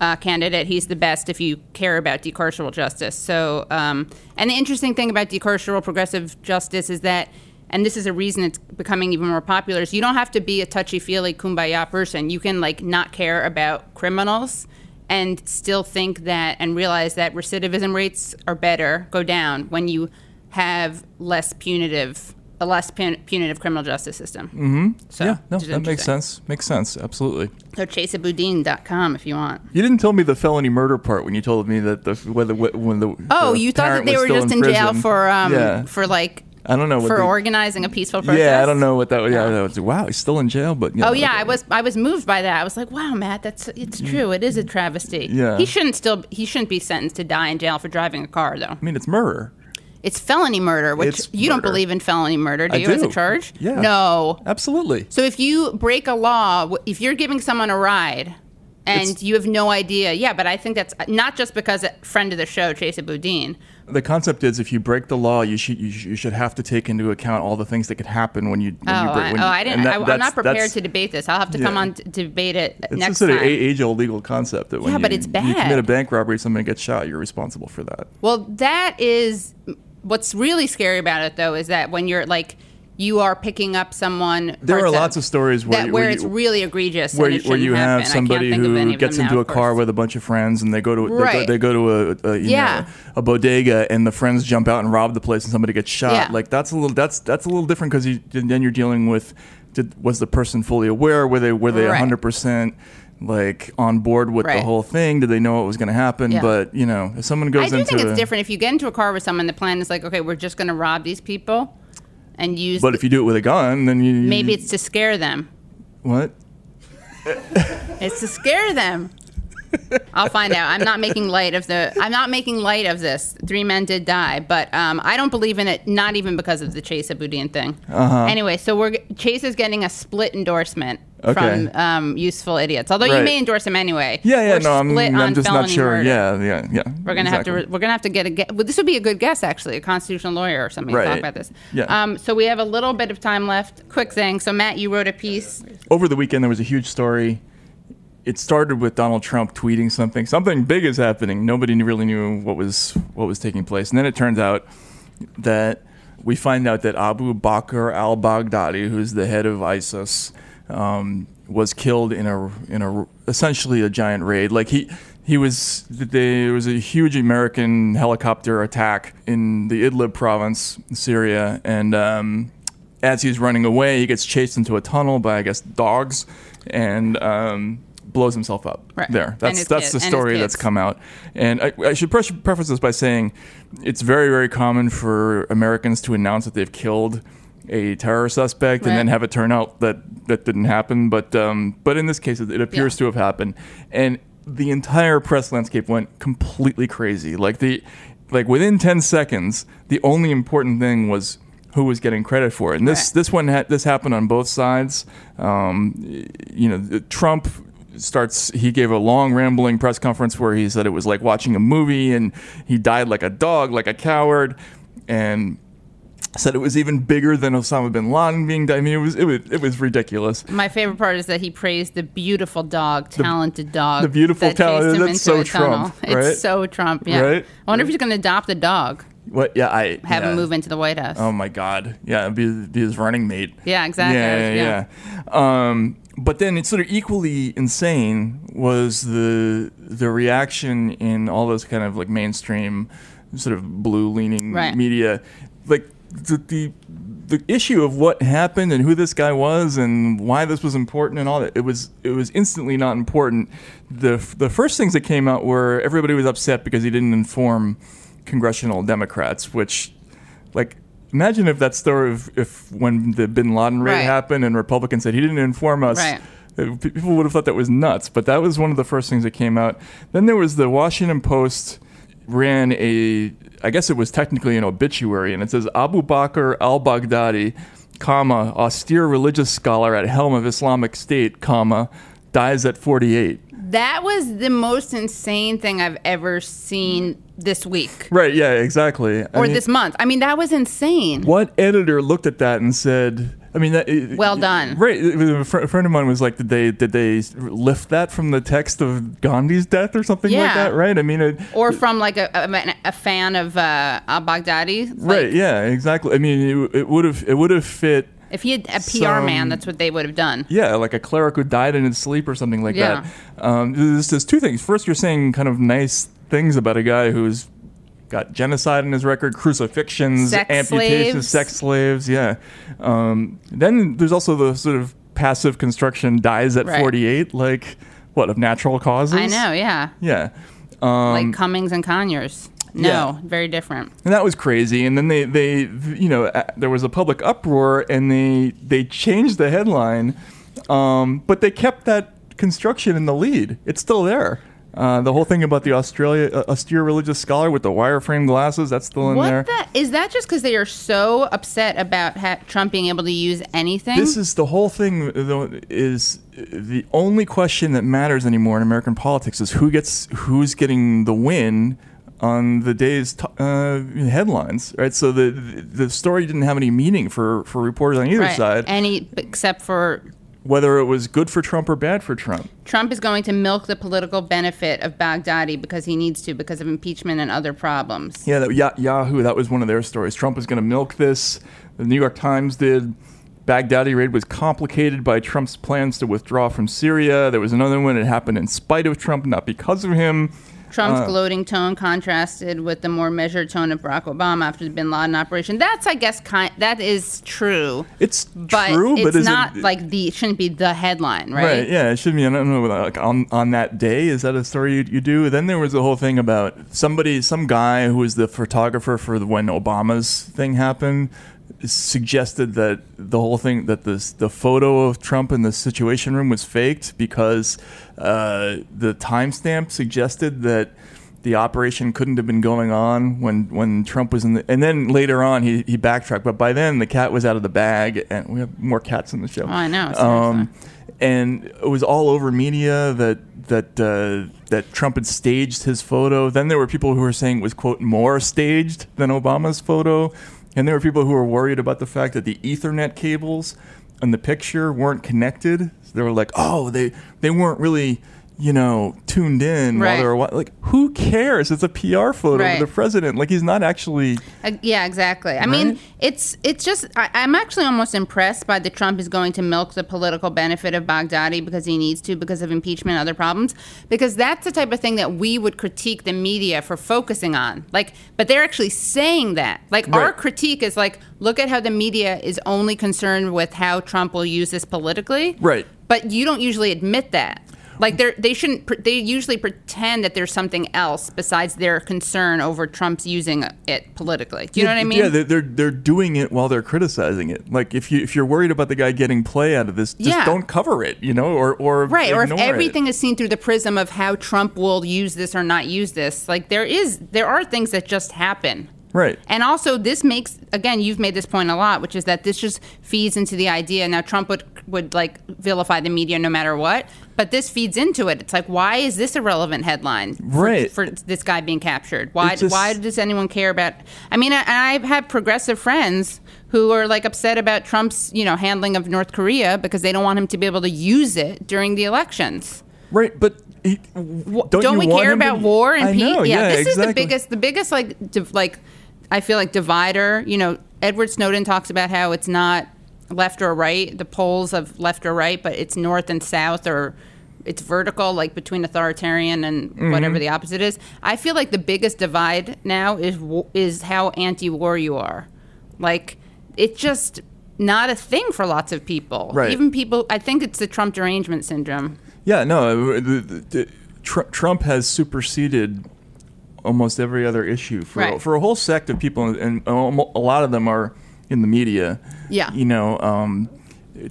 uh, candidate. He's the best if you care about decarceral justice. So, um, and the interesting thing about decarceral progressive justice is that, and this is a reason it's becoming even more popular, is you don't have to be a touchy feely kumbaya person. You can like not care about criminals and still think that and realize that recidivism rates are better, go down when you have less punitive. A less pun- punitive criminal justice system. Mm-hmm. So, yeah, no, that makes sense. Makes sense. Absolutely. So chesaboudin.com if you want. You didn't tell me the felony murder part when you told me that the whether when the Oh, the you thought that they were just in, jail for um yeah. for like I don't know what for the- organizing a peaceful protest. Yeah, I don't know what that was. Yeah, I was, wow, he's still in jail, but you Oh know, yeah, I was I was moved by that. I was like, wow, Matt, that's it's true. It is a travesty. Mm. Yeah. He shouldn't still he shouldn't be sentenced to die in jail for driving a car though. I mean, it's murder. It's felony murder, which It's you don't believe in felony murder, do I you as a charge? Yeah. No. Absolutely. So if you break a law, if you're giving someone a ride and It's- you have no idea, yeah, but I think that's uh, not just because a friend of the show, Chesa Boudin. The concept is if you break the law, you should you, should- you should have to take into account all the things that could happen when you. When Oh, you break, I, when oh, I didn't. That, I, I'm not prepared to debate this. I'll have to come on to debate it It's next just an age old legal concept that when Yeah, you, but it's bad. you commit a bank robbery, somebody gets shot, you're responsible for that. Well, that is what's really scary about it, though, is that when you're like you are picking up someone. There are lots of stories where that you- where, where it's you- really egregious. where you, where you have happen. Somebody think of any who gets into now, a car with a bunch of friends and they go to they, go, they go to a, a you Yeah. know a bodega and the friends jump out and rob the place and somebody gets shot Yeah. like that's a little that's that's a little different because you then you're dealing with did, was the person fully aware were they were they Right. 100 percent like on board with the whole thing did they know what was going to happen Yeah. but you know if someone goes I do into think it's a- different if you get into a car with someone. The plan is like, okay, we're just going to rob these people, and use. but if you do it with a gun then you maybe it's to scare them. what It's to scare them. I'll find out. I'm not making light of the. I'm not making light of this. Three men did die, but um, I don't believe in it. Not even because of the Chesa Boudin thing. Uh-huh. Anyway, so we're Chesa is getting a split endorsement Okay. from um, Useful Idiots. Although you may endorse him anyway. Yeah, yeah, We're no, I'm, I'm just not sure. murder. Yeah, yeah, yeah. We're gonna have to. exactly. We're gonna have to get a. Get, well, this would be a good guess, actually, a constitutional lawyer or something to talk about this. Yeah. Um. So we have a little bit of time left. Quick thing. So Matt, you wrote a piece. over the weekend there was a huge story. It started with Donald Trump tweeting something. Something big is happening. Nobody really knew what was what was taking place. And then it turns out that we find out that Abu Bakr al-Baghdadi, who's the head of ISIS, um, was killed in a in a essentially a giant raid. Like he he was there was a huge American helicopter attack in the Idlib province, Syria, and um, as he's running away, he gets chased into a tunnel by I guess dogs, and um, blows himself up. Right. There, that's that's kid- the story that's come out. And I, I should pre- preface this by saying it's very very common for Americans to announce that they've killed a terror suspect and then have it turn out that that didn't happen. But um, but in this case, it, it appears Yeah. to have happened, and the entire press landscape went completely crazy. Like the like within ten seconds, the only important thing was who was getting credit for it. And this Right. this one ha- this happened on both sides. Um, you know, Trump starts he gave a long rambling press conference where he said it was like watching a movie and he died like a dog like a coward and said it was even bigger than Osama bin Laden being died. I mean, it was it was it was ridiculous. My favorite part is that he praised the beautiful dog, talented dog. the beautiful that chased talent- him that's so a. Trump, right? It's so Trump. Yeah. Right? I wonder if he's going to adopt the dog, What? Yeah, I have yeah. him move into the White House. Oh my God! Yeah, be, be his running mate. Yeah, exactly. Yeah, yeah, yeah. Um, but then it's sort of equally insane was the the reaction in all those kind of like mainstream, sort of blue leaning Right. media, like the, the the issue of what happened and who this guy was and why this was important and all that. It was it was instantly not important. The the first things that came out were everybody was upset because he didn't inform congressional Democrats, which like imagine if that story of if when the bin Laden raid Right. happened and Republicans said he didn't inform us. Right. uh, People would have thought that was nuts, but that was one of the first things that came out. Then there was the Washington Post ran a, I guess it was technically an obituary, and it says Abu Bakr al-Baghdadi, comma, austere religious scholar at helm of Islamic State, comma, dies at 48. That was the most insane thing I've ever seen this week Right? Yeah, exactly. I or mean, this month. I mean, that was insane. What editor looked at that and said? I mean, that, Well done. Right. A friend of mine was like, "Did they did they lift that from the text of Gandhi's death or something like that?" Right. I mean, it, Or from like a, a, a fan of uh, Baghdadi. Like, right. Yeah. Exactly. I mean, it would have it would have fit. If he had a PR Some- man, that's what they would have done. Yeah, like a cleric who died in his sleep or something like Yeah. that. Um, there's, there's two things. First, you're saying kind of nice things about a guy who's got genocide in his record, crucifixions, Sex amputations, slaves. sex slaves. Yeah. Um, then there's also the sort of passive construction dies at Right. 48, like what of natural causes. I know, yeah. Yeah. Um, like Cummings and Conyers. No, yeah. very different. and that was crazy. And then they, they, you know, there was a public uproar, and they they changed the headline, um, but they kept that construction in the lead. It's still there. Uh, the whole thing about the Australia uh, austere religious scholar with the wireframe glasses, that's still in What there. the is that? Just because they are so upset about ha- Trump being able to use anything? This is the whole thing. Though, is the only question that matters anymore in American politics is who gets who's getting the win on the day's t- uh, headlines, right? So the the story didn't have any meaning for for reporters on either right. side, Any except for whether it was good for Trump or bad for Trump. Trump is going to milk the political benefit of Baghdadi because he needs to because of impeachment and other problems. Yeah, that, Ya- Yahoo. That was one of their stories. Trump is going to milk this. The New York Times did. Baghdadi raid was complicated by Trump's plans to withdraw from Syria. There was another one that happened in spite of Trump, not because of him. Trump's Uh, gloating tone contrasted with the more measured tone of Barack Obama after the Bin Laden operation. That's, I guess, kind that is true, It's but true, it's but is not it, like the it shouldn't be the headline, right? Right, yeah, it should be. I don't know, like on on that day, is that a story you, you do? Then there was the whole thing about somebody, some guy who was the photographer for the, when Obama's thing happened. Suggested that the whole thing that this the photo of Trump in the Situation Room was faked because uh, the timestamp suggested that the operation couldn't have been going on when, when Trump was in the and then later on he, he backtracked but by then the cat was out of the bag and we have more cats in the show Oh, I know. um, and it was all over media that that uh, that Trump had staged his photo. Then there were people who were saying it was quote more staged than Obama's photo, and there were people who were worried about the fact that the Ethernet cables in the picture weren't connected. So they were like, oh, they they weren't really. You know, tuned in while Right. they were wa- like, who cares? It's a PR photo Right. of the president. Like, he's not actually. Uh, yeah, exactly. I mean, it's it's just I, I'm actually almost impressed by the Trump is going to milk the political benefit of Baghdadi because he needs to because of impeachment and other problems because that's the type of thing that we would critique the media for focusing on. Like, but they're actually saying that. Like our critique is like, look at how the media is only concerned with how Trump will use this politically. Right. But you don't usually admit that. Like they they shouldn't pre- they usually pretend that there's something else besides their concern over Trump's using it politically. Do you know what I mean? Yeah, they're, they're they're doing it while they're criticizing it. Like if you if you're worried about the guy getting play out of this, just Yeah. don't cover it. You know, or or Right, or if everything is seen through the prism of how Trump will use this or not use this, like there is there are things that just happen. Right. And also this makes again, you've made this point a lot, which is that this just feeds into the idea now Trump would would like vilify the media no matter what, but this feeds into it. It's like why is this a relevant headline for, Right. for this guy being captured? Why just- why does anyone care about I mean, I, I've had progressive friends who are like upset about Trump's, you know, handling of North Korea because they don't want him to be able to use it during the elections. right, but he, don't, Don't, we care him to- about war and peace? know, yeah, this is the biggest, the biggest like, div- like, I feel like divider. You know, Edward Snowden talks about how it's not left or right, the poles of left or right, but it's north and south or it's vertical, like between authoritarian and Mm-hmm. whatever the opposite is. I feel like the biggest divide now is is how anti-war you are. Like, it's just not a thing for lots of people. Right. Even people. I think it's the Trump derangement syndrome. Yeah, no, the, the, the, Tr- Trump has superseded almost every other issue for Right. for a whole sect of people, and a lot of them are in the media. Yeah. you know. Um,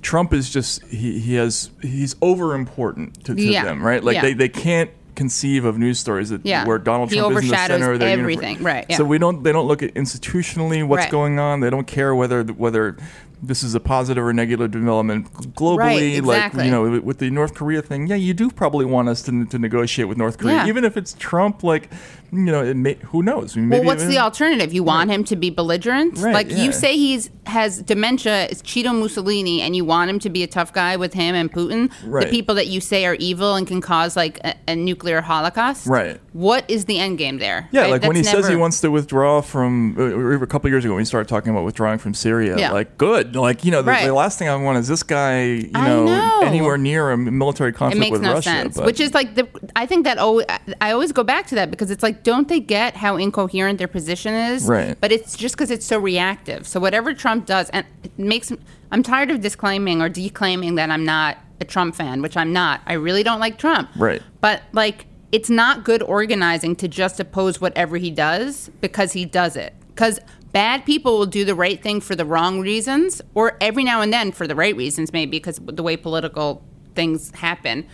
Trump is just he, he has he's over important to, to Yeah. them, right? Like Yeah. they, they can't conceive of news stories that Yeah. where Donald Trump is in the center of their universe. everything. Right, yeah. So we don't they don't look at institutionally what's Right. going on. They don't care whether whether this is a positive or negative development globally. Right, Like you know, with- with the North Korea thing, yeah, you do probably want us to, to negotiate with North Korea, Yeah. even if it's Trump. Like, you know, it may, who knows? I mean, Well, what's the alternative? You want him to be belligerent? Right, like yeah. you say he's has dementia, is Cheeto Mussolini, and you want him to be a tough guy with him and Putin, Right. the people that you say are evil and can cause like a, a nuclear holocaust. Right. What is the end game there? Yeah, Right? like when he That's says he wants to withdraw from uh, a couple years ago when he started talking about withdrawing from Syria, Yeah. like good, like you know, the, Right. the last thing I want is this guy, you know, know. anywhere near a military It conflict makes with no Russia. sense. but- Which is like the I think that always, I always go back to that because it's like don't they get how incoherent their position is? Right. But it's just because it's so reactive. So whatever Trump does, and it makes I'm tired of disclaiming or declaiming that I'm not a Trump fan, which I'm not. I really don't like Trump. Right. But like it's not good organizing to just oppose whatever he does because he does it. Because bad people will do the right thing for the wrong reasons, or every now and then for the right reasons, maybe because the way political things happen.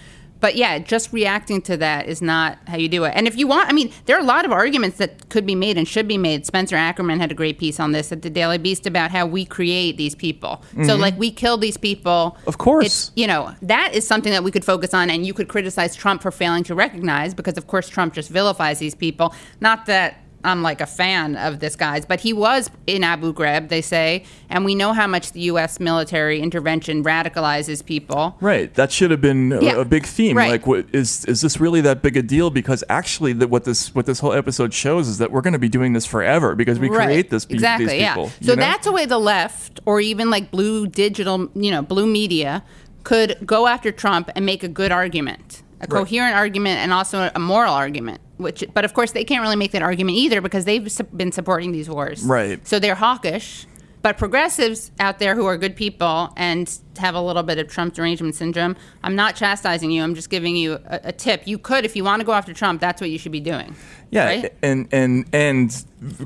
But yeah, just reacting to that is not how you do it. And if you want, I mean, there are a lot of arguments that could be made and should be made. Spencer Ackerman had a great piece on this at the Daily Beast about how we create these people. So, mm-hmm. like, we kill these people. Of course. It's, you know, that is something that we could focus on, and you could criticize Trump for failing to recognize because, of course, Trump just vilifies these people. Not that I'm like a fan of this guy's, but he was in Abu Ghraib, they say, and we know how much the U.S. military intervention radicalizes people. Right. That should have been a, Yeah. a big theme. Right. Like, what, is is this really that big a deal? Because actually, the, what this what this whole episode shows is that we're going to be doing this forever because we create this pe- exactly these people. yeah you so know? that's a way the left or even like blue digital you know blue media could go after trump and make a good argument a coherent argument and also a moral argument which but of course they can't really make that argument either because they've been supporting these wars Right. so they're hawkish but progressives out there who are good people and have a little bit of Trump derangement syndrome, I'm not chastising you. I'm just giving you a, a tip. You could, if you want to go after Trump, that's what you should be doing. Yeah, Right? and and and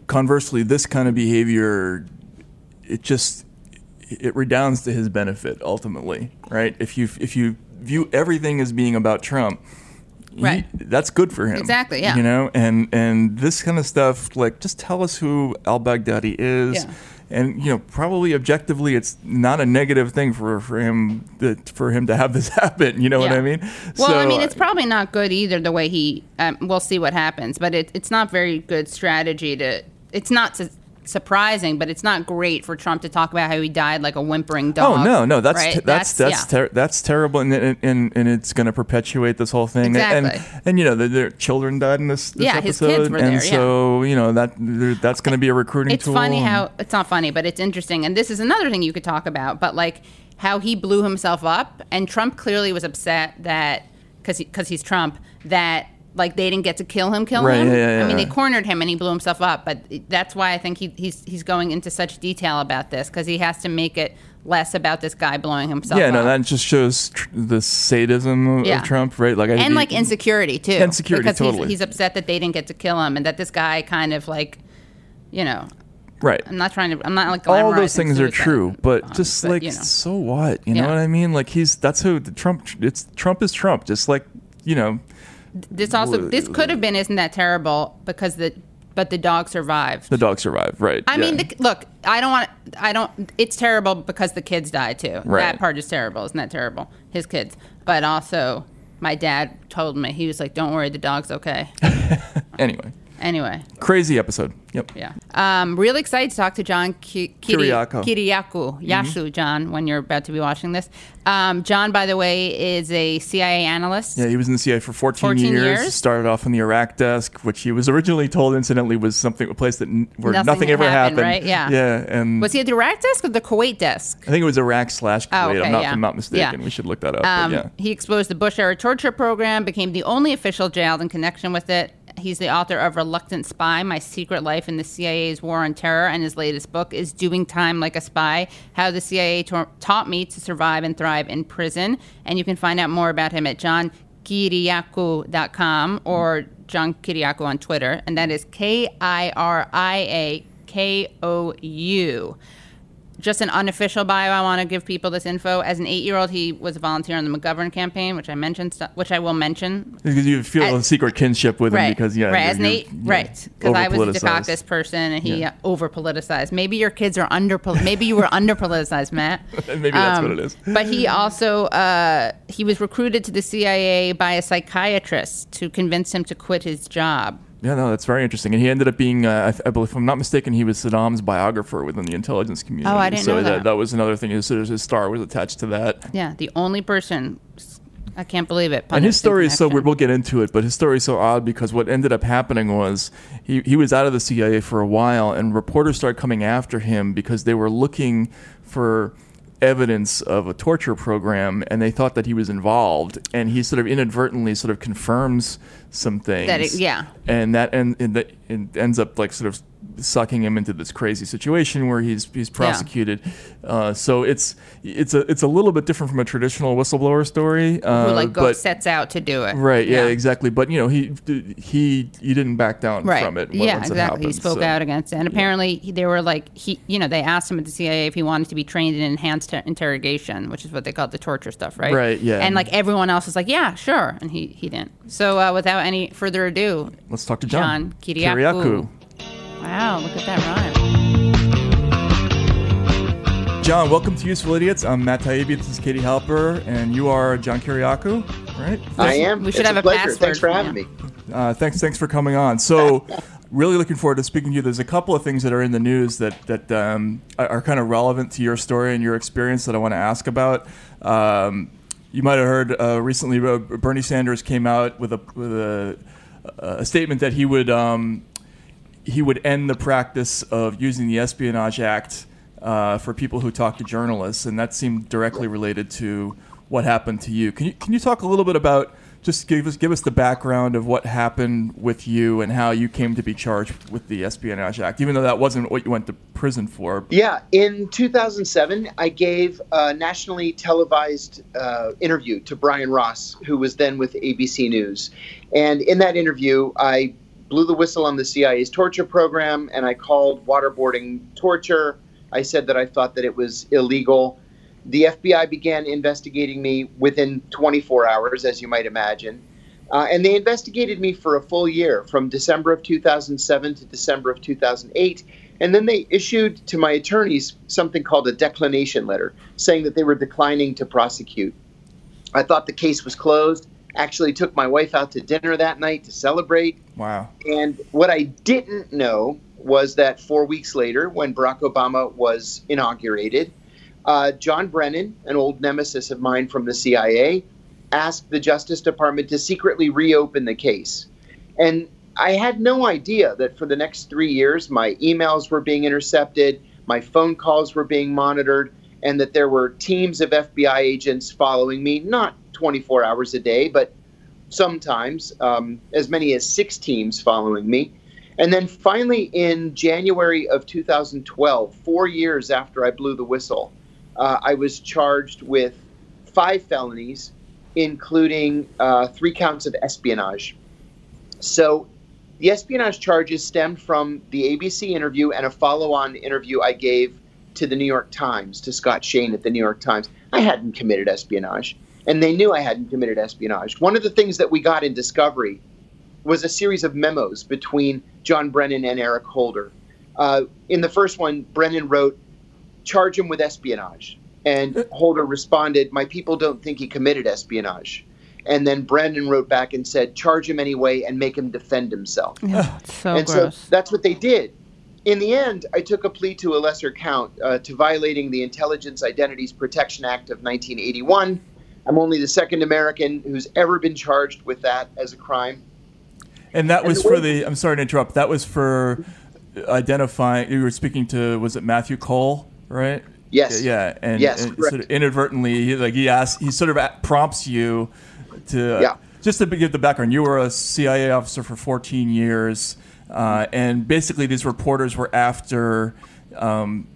conversely, this kind of behavior it just it redounds to his benefit ultimately, right? If you if you view everything as being about Trump, he- Right. that's good for him. Exactly, yeah. You know, and and this kind of stuff, like, just tell us who Al Baghdadi is. Yeah. And you know, probably objectively, it's not a negative thing for for him that for him to have this happen. You know what I mean? Well, I mean, it's probably not good either. The way he, um, we'll see what happens, but it, it's not very good strategy to. It's not surprising, but it's not great for Trump to talk about how he died like a whimpering dog. Oh no, no, that's right? te- that's that's yeah. ter- that's terrible, and and, and, and it's going to perpetuate this whole thing. And Exactly. and, and you know, their, their children died in this, this Yeah, his episode, kids were and there, yeah. so you know that that's going to be a recruiting it's tool. funny how it's not funny, but it's interesting. And this is another thing you could talk about. But like how he blew himself up, and Trump clearly was upset that because because he's Trump that like they didn't get to kill him, kill Right, him. yeah, yeah, I mean, yeah. they cornered him and he blew himself up. But that's why I think he, he's he's going into such detail about this because he has to make it less about this guy blowing himself up. yeah, up. no, that just shows tr- the sadism of, Yeah. of Trump, right? Like, I, and he- like insecurity too. Insecurity, because totally. He's, he's upset that they didn't get to kill him and that this guy kind of like, you know, right? I'm not trying to. I'm not like All those things are true, but bombs, just like you know. so what? You Yeah. know what I mean? Like he's that's who the Trump. It's Trump is Trump. Just like you know, This also this could have been isn't that terrible because the but the dog survived. the dog survived, right? I mean, the, look, I don't want. I don't. It's terrible because the kids died too. Right. That part is terrible. Isn't that terrible? His kids, but also my dad told me he was like, "Don't worry, the dog's okay." anyway, anyway, crazy episode. Yep. yeah. Um, really excited to talk to John Ki- Kiri- Kiriakou. Kiriakou Yasu, John, when you're about to be watching this. Um, John, by the way, is a CIA analyst. Yeah, he was in the CIA for 14, 14 years. years. Started off in the Iraq desk, which he was originally told, incidentally, was something a place that n- where Nothing nothing, ever happened, happened. right? Yeah. Yeah, and Was he at the Iraq desk or the Kuwait desk? I think it was Iraq slash Kuwait. Oh, okay, I'm not, yeah. if I'm not mistaken. Yeah. We should look that up. Um, but yeah. He exposed the Bush era torture program, became the only official jailed in connection with it. He's the author of Reluctant Spy My Secret Life in the CIA's War on Terror, and his latest book is Doing Time Like a Spy How the CIA Ta- Taught Me to Survive and Thrive in Prison. And you can find out more about him at johnkiriakou.com or John Kiriakou on Twitter, and that is K I R I A K O U just an unofficial bio. I want to give people this info. As an eight-year-old, he was a volunteer on the McGovern campaign, which I mentioned, which I will mention. Because you feel a secret kinship with him Right, because, yeah. right. you're- As an you're- right, because I was a. Dukakis person, and he Yeah. over politicized. Maybe your kids are under. Maybe you were under politicized, Matt. Maybe that's Um, what it is. But he also uh, he was recruited to the CIA by a psychiatrist to convince him to quit his job. Yeah, no, that's very interesting. And he ended up being, uh, I, I believe, if I'm not mistaken, he was Saddam's biographer within the intelligence community. Oh, I didn't so know that. that was another thing. His, his star was attached to that. Yeah, the only person. I can't believe it. And his story is so weird. We'll get into it, but his story is so odd because what ended up happening was he, he was out of the CIA for a while, and reporters started coming after him because they were looking for evidence of a torture program, and they thought that he was involved. And he sort of inadvertently sort of confirms some things. That it- yeah. and that and, and that ends up like sort of sucking him into this crazy situation where he's he's prosecuted. Uh, so it's it's a it's a little bit different from a traditional whistleblower story. Uh, who like go, but, sets out to do it. Right. Yeah, Exactly. But you know, he he he didn't back down Right. from it. yeah, once it exactly. He spoke so- out against it, and apparently he, they were like he, you know, they asked him at the CIA if he wanted to be trained in enhanced ter- interrogation, which is what they call the torture stuff, right? Right, yeah. And like everyone else was like, yeah, sure, and he he didn't. So uh, without any further ado, Let's talk to John. John Kiriakou. Wow, look at that rhyme. John, welcome to Useful Idiots. I'm Matt Taibbi. This is Katie Halper, and you are John Kiriakou, right? I am. We should it's have a a pleasure. password Thanks for for having you. me. Uh, thanks, thanks for coming on. So, really looking forward to speaking to you. There's a couple of things that are in the news that that um, are, are kind of relevant to your story and your experience that I want to ask about. Um, you might have heard uh, recently uh, Bernie Sanders came out with a with a, a statement that he would um, he would end the practice of using the Espionage Act uh, for people who talk to journalists, and that seemed directly related to what happened to you. Can you can you talk a little bit about just give us give us the background of what happened with you and how you came to be charged with the Espionage Act, even though that wasn't what you went to prison for? Yeah, in 2007, I gave a nationally televised uh, interview to Brian Ross, who was then with ABC News. And in that interview, I blew the whistle on the CIA's torture program and I called waterboarding torture I said that I thought that it was illegal. The FBI began investigating me within 24 hours, as you might imagine. Uh, and they investigated me for a full year, from December of 2007 to December of 2008. And then they issued to my attorneys something called a declination letter, saying that they were declining to prosecute. I thought the case was closed. Actually, took my wife out to dinner that night to celebrate. Wow. And what I didn't know was that four weeks later, when Barack Obama was inaugurated, uh, John Brennan, an old nemesis of mine from the CIA, asked the Justice Department to secretly reopen the case. And I had no idea that for the next three years, my emails were being intercepted, my phone calls were being monitored, and that there were teams of FBI agents following me, not 24 hours a day, but sometimes um, as many as six teams following me. And then finally, in January of 2012, four years after I blew the whistle, uh, I was charged with five felonies, including uh, three counts of espionage. So the espionage charges stemmed from the ABC interview and a follow on interview I gave to the New York Times, to Scott Shane at the New York Times. I hadn't committed espionage, and they knew I hadn't committed espionage. One of the things that we got in Discovery was a series of memos between John Brennan and Eric Holder. Uh, in the first one, Brennan wrote, charge him with espionage. And Holder responded, My people don't think he committed espionage. And then Brennan wrote back and said, charge him anyway and make him defend himself. Yeah, so and gross. so that's what they did. In the end, I took a plea to a lesser count uh, to violating the Intelligence Identities Protection Act of 1981. I'm only the second American who's ever been charged with that as a crime. And that And was the for the. I'm sorry to interrupt. That was for identifying. You were speaking to. Was it Matthew Cole? Right. Yes. Yeah. And, Yes, and sort of inadvertently, he, like he asks, he sort of prompts you to. Yeah. Just to give the background, you were a CIA officer for 14 years, uh, and basically these reporters were after. Um,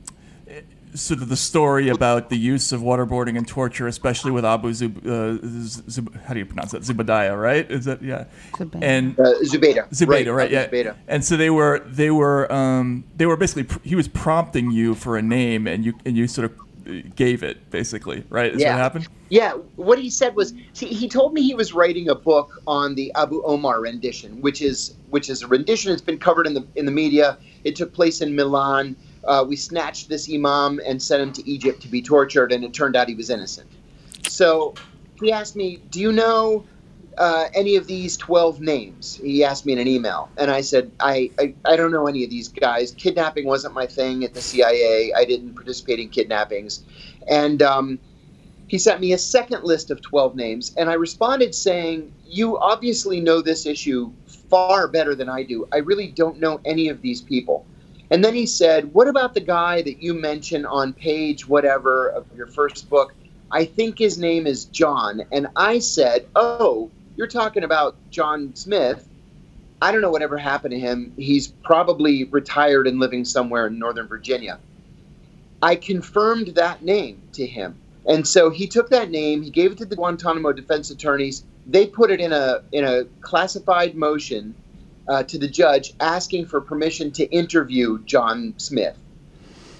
sort of the story about the use of waterboarding and torture, especially with Abu Zub, uh, Zub, how do you pronounce that? Zubadiah, right? Is that yeah? Zubaydah. And Uh, Zubaydah. Zubaydah, right? Abu Yeah. Zubaydah. And so they were they were um, they were basically pr- he was prompting you for a name, and you and you sort of gave it basically, right? Is Yeah. what happened? Yeah, what he said was see, he told me he was writing a book on the Abu Omar rendition, which is which is a rendition. It's been covered in the in the media. It took place in Milan. Uh, we snatched this imam and sent him to Egypt to be tortured, and it turned out he was innocent. So he asked me, "Do you know uh, any of these twelve names?" He asked me in an email, and I said, I, I I don't know any of these guys. Kidnapping wasn't my thing at the CIA. I didn't participate in kidnappings, and um, he sent me a second list of 12 names, and I responded saying, You obviously know this issue far better than I do. I really don't know any of these people. And then he said, What about the guy that you mention on page whatever of your first book? I think his name is John. And I said, Oh, you're talking about John Smith. I don't know whatever happened to him. He's probably retired and living somewhere in Northern Virginia. I confirmed that name to him. And so he took that name, he gave it to the Guantanamo defense attorneys. They put it in a in a classified motion uh, to the judge asking for permission to interview John Smith.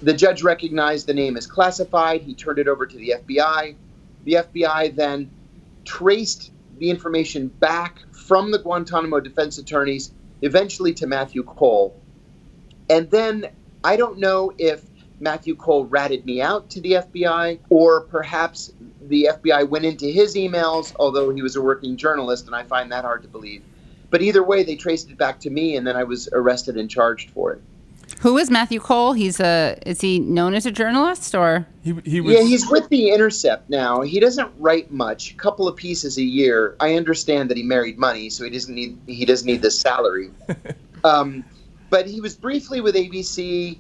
The judge recognized the name as classified. He turned it over to the FBI. The FBI then traced the information back from the Guantanamo defense attorneys, eventually to Matthew Cole. And then I don't know if Matthew Cole ratted me out to the FBI, or perhaps the FBI went into his emails, although he was a working journalist, and I find that hard to believe. But either way, they traced it back to me, and then I was arrested and charged for it. Who is Matthew Cole? He's a is he known as a journalist or He he was. Yeah, he's with the Intercept now. He doesn't write much, a couple of pieces a year. I understand that he married money, so he doesn't need he doesn't need the salary. um, but he was briefly with ABC,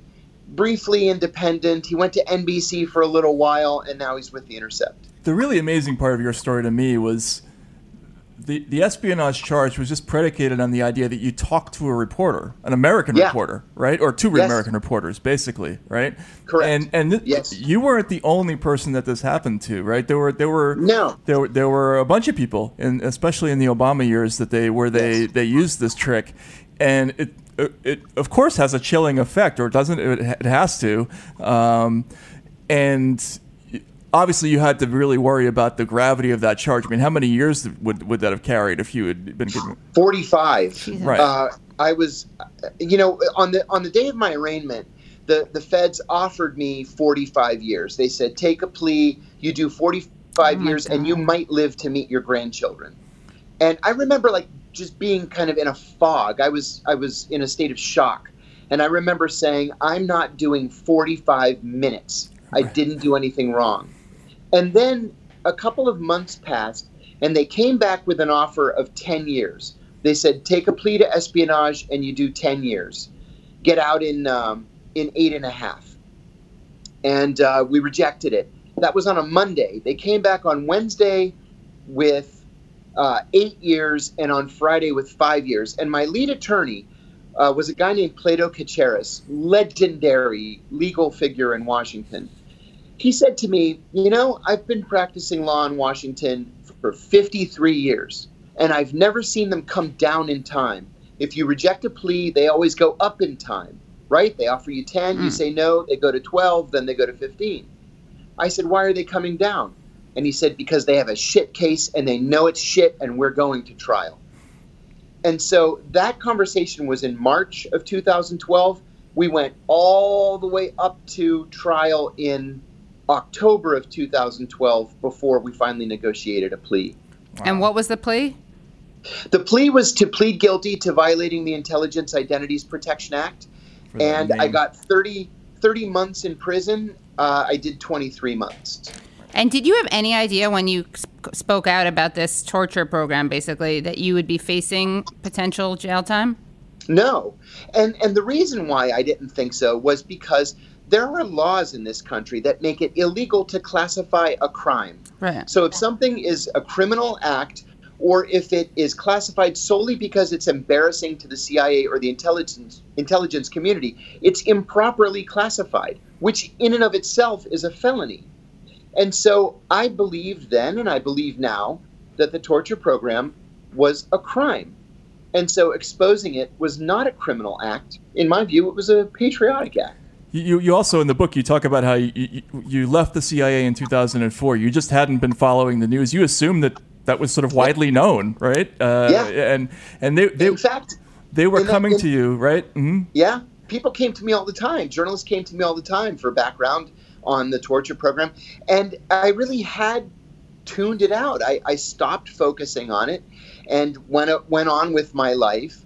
briefly independent. He went to NBC for a little while, and now he's with the Intercept. the really amazing part of your story to me was the the espionage charge was just predicated on the idea that you talked to a reporter, an American Yeah. reporter, right, or two Yes. American reporters, basically, right? Correct. And and th- Yes. you weren't the only person that this happened to, right? There were there were No. there were there were a bunch of people, and especially in the Obama years, that they where they Yes. they used this trick, and it it, it, of course has a chilling effect, or doesn't it? It has to, um, and obviously you had to really worry about the gravity of that charge. I mean, how many years would would that have carried if you had been given? Forty five. Right. Uh, I was, you know, on the on the day of my arraignment, the the feds offered me forty five years. They said, take a plea, you do forty five Oh my years, and you might live to meet your grandchildren. And I remember like just being kind of in a fog. I was I was in a state of shock, and I remember saying, I'm not doing forty five minutes. I didn't do anything wrong. And then a couple of months passed, and they came back with an offer of 10 years. They said, take a plea to espionage and you do 10 years. Get out in, um, in eight and a half. And uh, we rejected it. That was on a Monday. They came back on Wednesday with uh, eight years and on Friday with five years. And my lead attorney uh, was a guy named Plato Cacheris, legendary legal figure in Washington he said to me, You know, I've been practicing law in Washington for 53 years, and I've never seen them come down in time. If you reject a plea, they always go up in time, right? They offer you 10, you Mm. say no, they go to 12, then they go to 15. I said, Why are they coming down? And he said, Because they have a shit case and they know it's shit, and we're going to trial. And so that conversation was in March of 2012. We went all the way up to trial in October of 2012 before we finally negotiated a plea. And what was the plea? The plea was to plead guilty to violating the Intelligence Identities Protection Act, For the and I got 30, 30 months in prison. Uh, I did 23 months. And did you have any idea when you sp- spoke out about this torture program, basically, that you would be facing potential jail time? No. And and the reason why I didn't think so was because there are laws in this country that make it illegal to classify a crime. Right. So if something is a criminal act or if it is classified solely because it's embarrassing to the CIA or the intelligence intelligence community, it's improperly classified, which in and of itself is a felony. And so I believed then and I believe now that the torture program was a crime. And so exposing it was not a criminal act. In my view, it was a patriotic act. You, you also in the book you talk about how you, you, you left the CIA in 2004. You just hadn't been following the news. You assumed that that was sort of widely known, right? Uh, Yeah. And and they they, In fact, they were that- coming in- to you, right? hmm Yeah, people came to me all the time. Journalists came to me all the time for background on the torture program, and I really had tuned it out. I, I stopped focusing on it and went went on with my life,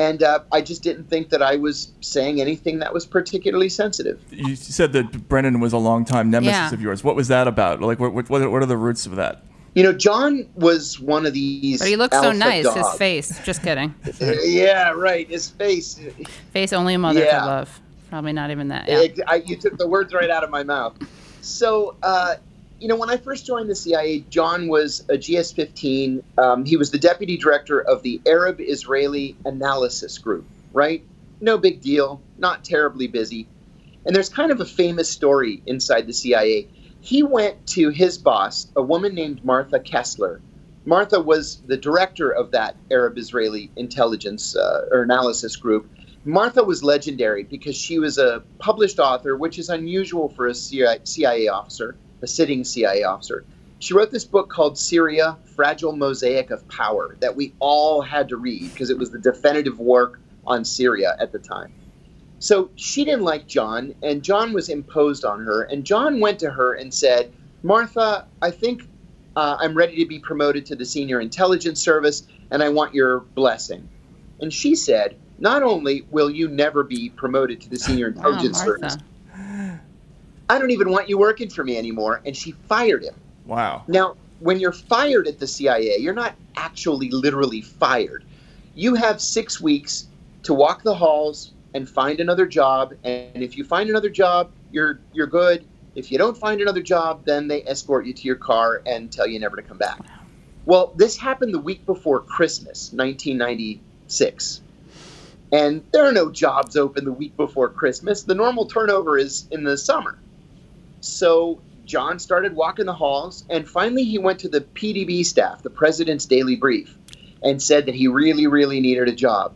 and uh, I just didn't think that I was saying anything that was particularly sensitive. You said that Brennan was a longtime nemesis Yeah. of yours. What was that about? Like, what, what, what are the roots of that? You know, John was one of these. But he looks so alpha nice. His face. Just kidding. Yeah, right. His face. Face only a mother Yeah. could love. Probably not even that. Yeah. Ex- I, you took the words right out of my mouth. So, uh, you know, when I first joined the CIA, John was a GS 15. Um, he was the deputy director of the Arab Israeli Analysis Group, right? No big deal, not terribly busy. And there's kind of a famous story inside the CIA. He went to his boss, a woman named Martha Kessler. Martha was the director of that Arab Israeli intelligence uh, or analysis group. Martha was legendary because she was a published author, which is unusual for a CIA CIA officer, a sitting CIA officer. She wrote this book called Syria Fragile Mosaic of Power that we all had to read because it was the definitive work on Syria at the time. So she didn't like John, and John was imposed on her. And John went to her and said, Martha, I think uh, I'm ready to be promoted to the senior intelligence service, and I want your blessing. And she said, Not only will you never be promoted to the senior Wow, intelligence service, Martha. I don't even want you working for me anymore. And she fired him. Wow. Now, when you're fired at the CIA, you're not actually literally fired. You have six weeks to walk the halls and find another job. And if you find another job, you're you're good. If you don't find another job, then they escort you to your car and tell you never to come back. Well, this happened the week before Christmas, 1996. And there are no jobs open the week before Christmas. The normal turnover is in the summer. So John started walking the halls, and finally he went to the PDB staff, the President's Daily Brief, and said that he really, really needed a job.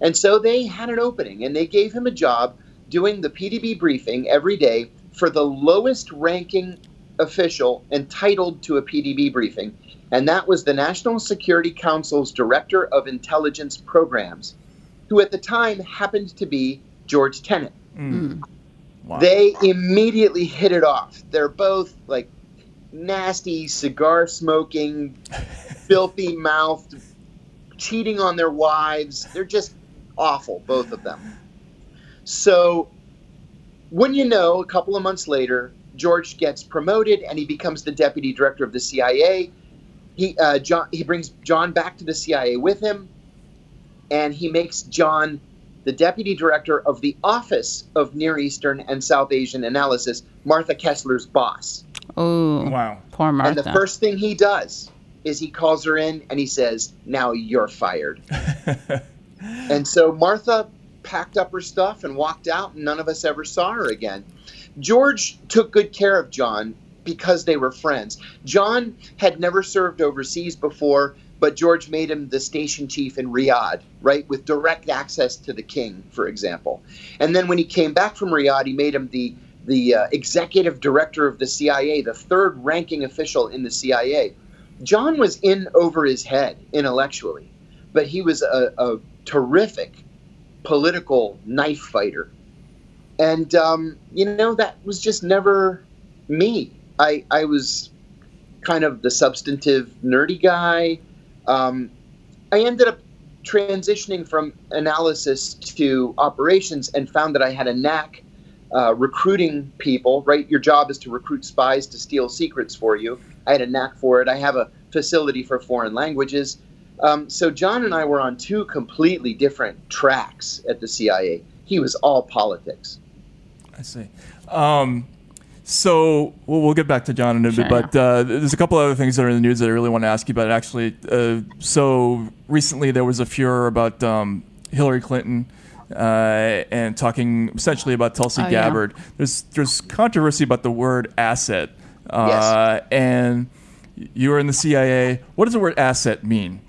And so they had an opening and they gave him a job doing the PDB briefing every day for the lowest ranking official entitled to a PDB briefing. And that was the National Security Council's Director of Intelligence Programs, who at the time happened to be George Tenet. Hmm. Wow. They immediately hit it off. They're both like nasty, cigar smoking, filthy mouthed, cheating on their wives. They're just awful, both of them. So, when you know, a couple of months later, George gets promoted and he becomes the deputy director of the CIA. He uh, John he brings John back to the CIA with him, and he makes John the deputy director of the Office of Near Eastern and South Asian Analysis, Martha Kessler's boss. Oh, Wow. poor Martha. And the first thing he does is he calls her in and he says, Now you're fired. and so Martha packed up her stuff and walked out, and none of us ever saw her again. George took good care of John because they were friends. John had never served overseas before, but George made him the station chief in Riyadh, right, with direct access to the king, for example. And then when he came back from Riyadh, he made him the the uh, executive director of the CIA, the third ranking official in the CIA. John was in over his head intellectually, but he was a, a terrific political knife fighter. And, um, you know, that was just never me. I, I was kind of the substantive nerdy guy. Um, I ended up transitioning from analysis to operations and found that I had a knack uh, recruiting people, right? Your job is to recruit spies to steal secrets for you. I had a knack for it. I have a facility for foreign languages. Um, so John and I were on two completely different tracks at the CIA. He was all politics. I see. Um, so we'll, we'll get back to John in a Sure. bit, but uh, there's a couple other things that are in the news that I really want to ask you about. Actually, uh, so recently there was a furor about um, Hillary Clinton uh, and talking essentially about Tulsi Oh, yeah. Gabbard. There's there's controversy about the word asset, uh, and you were in the CIA. What does the word asset mean?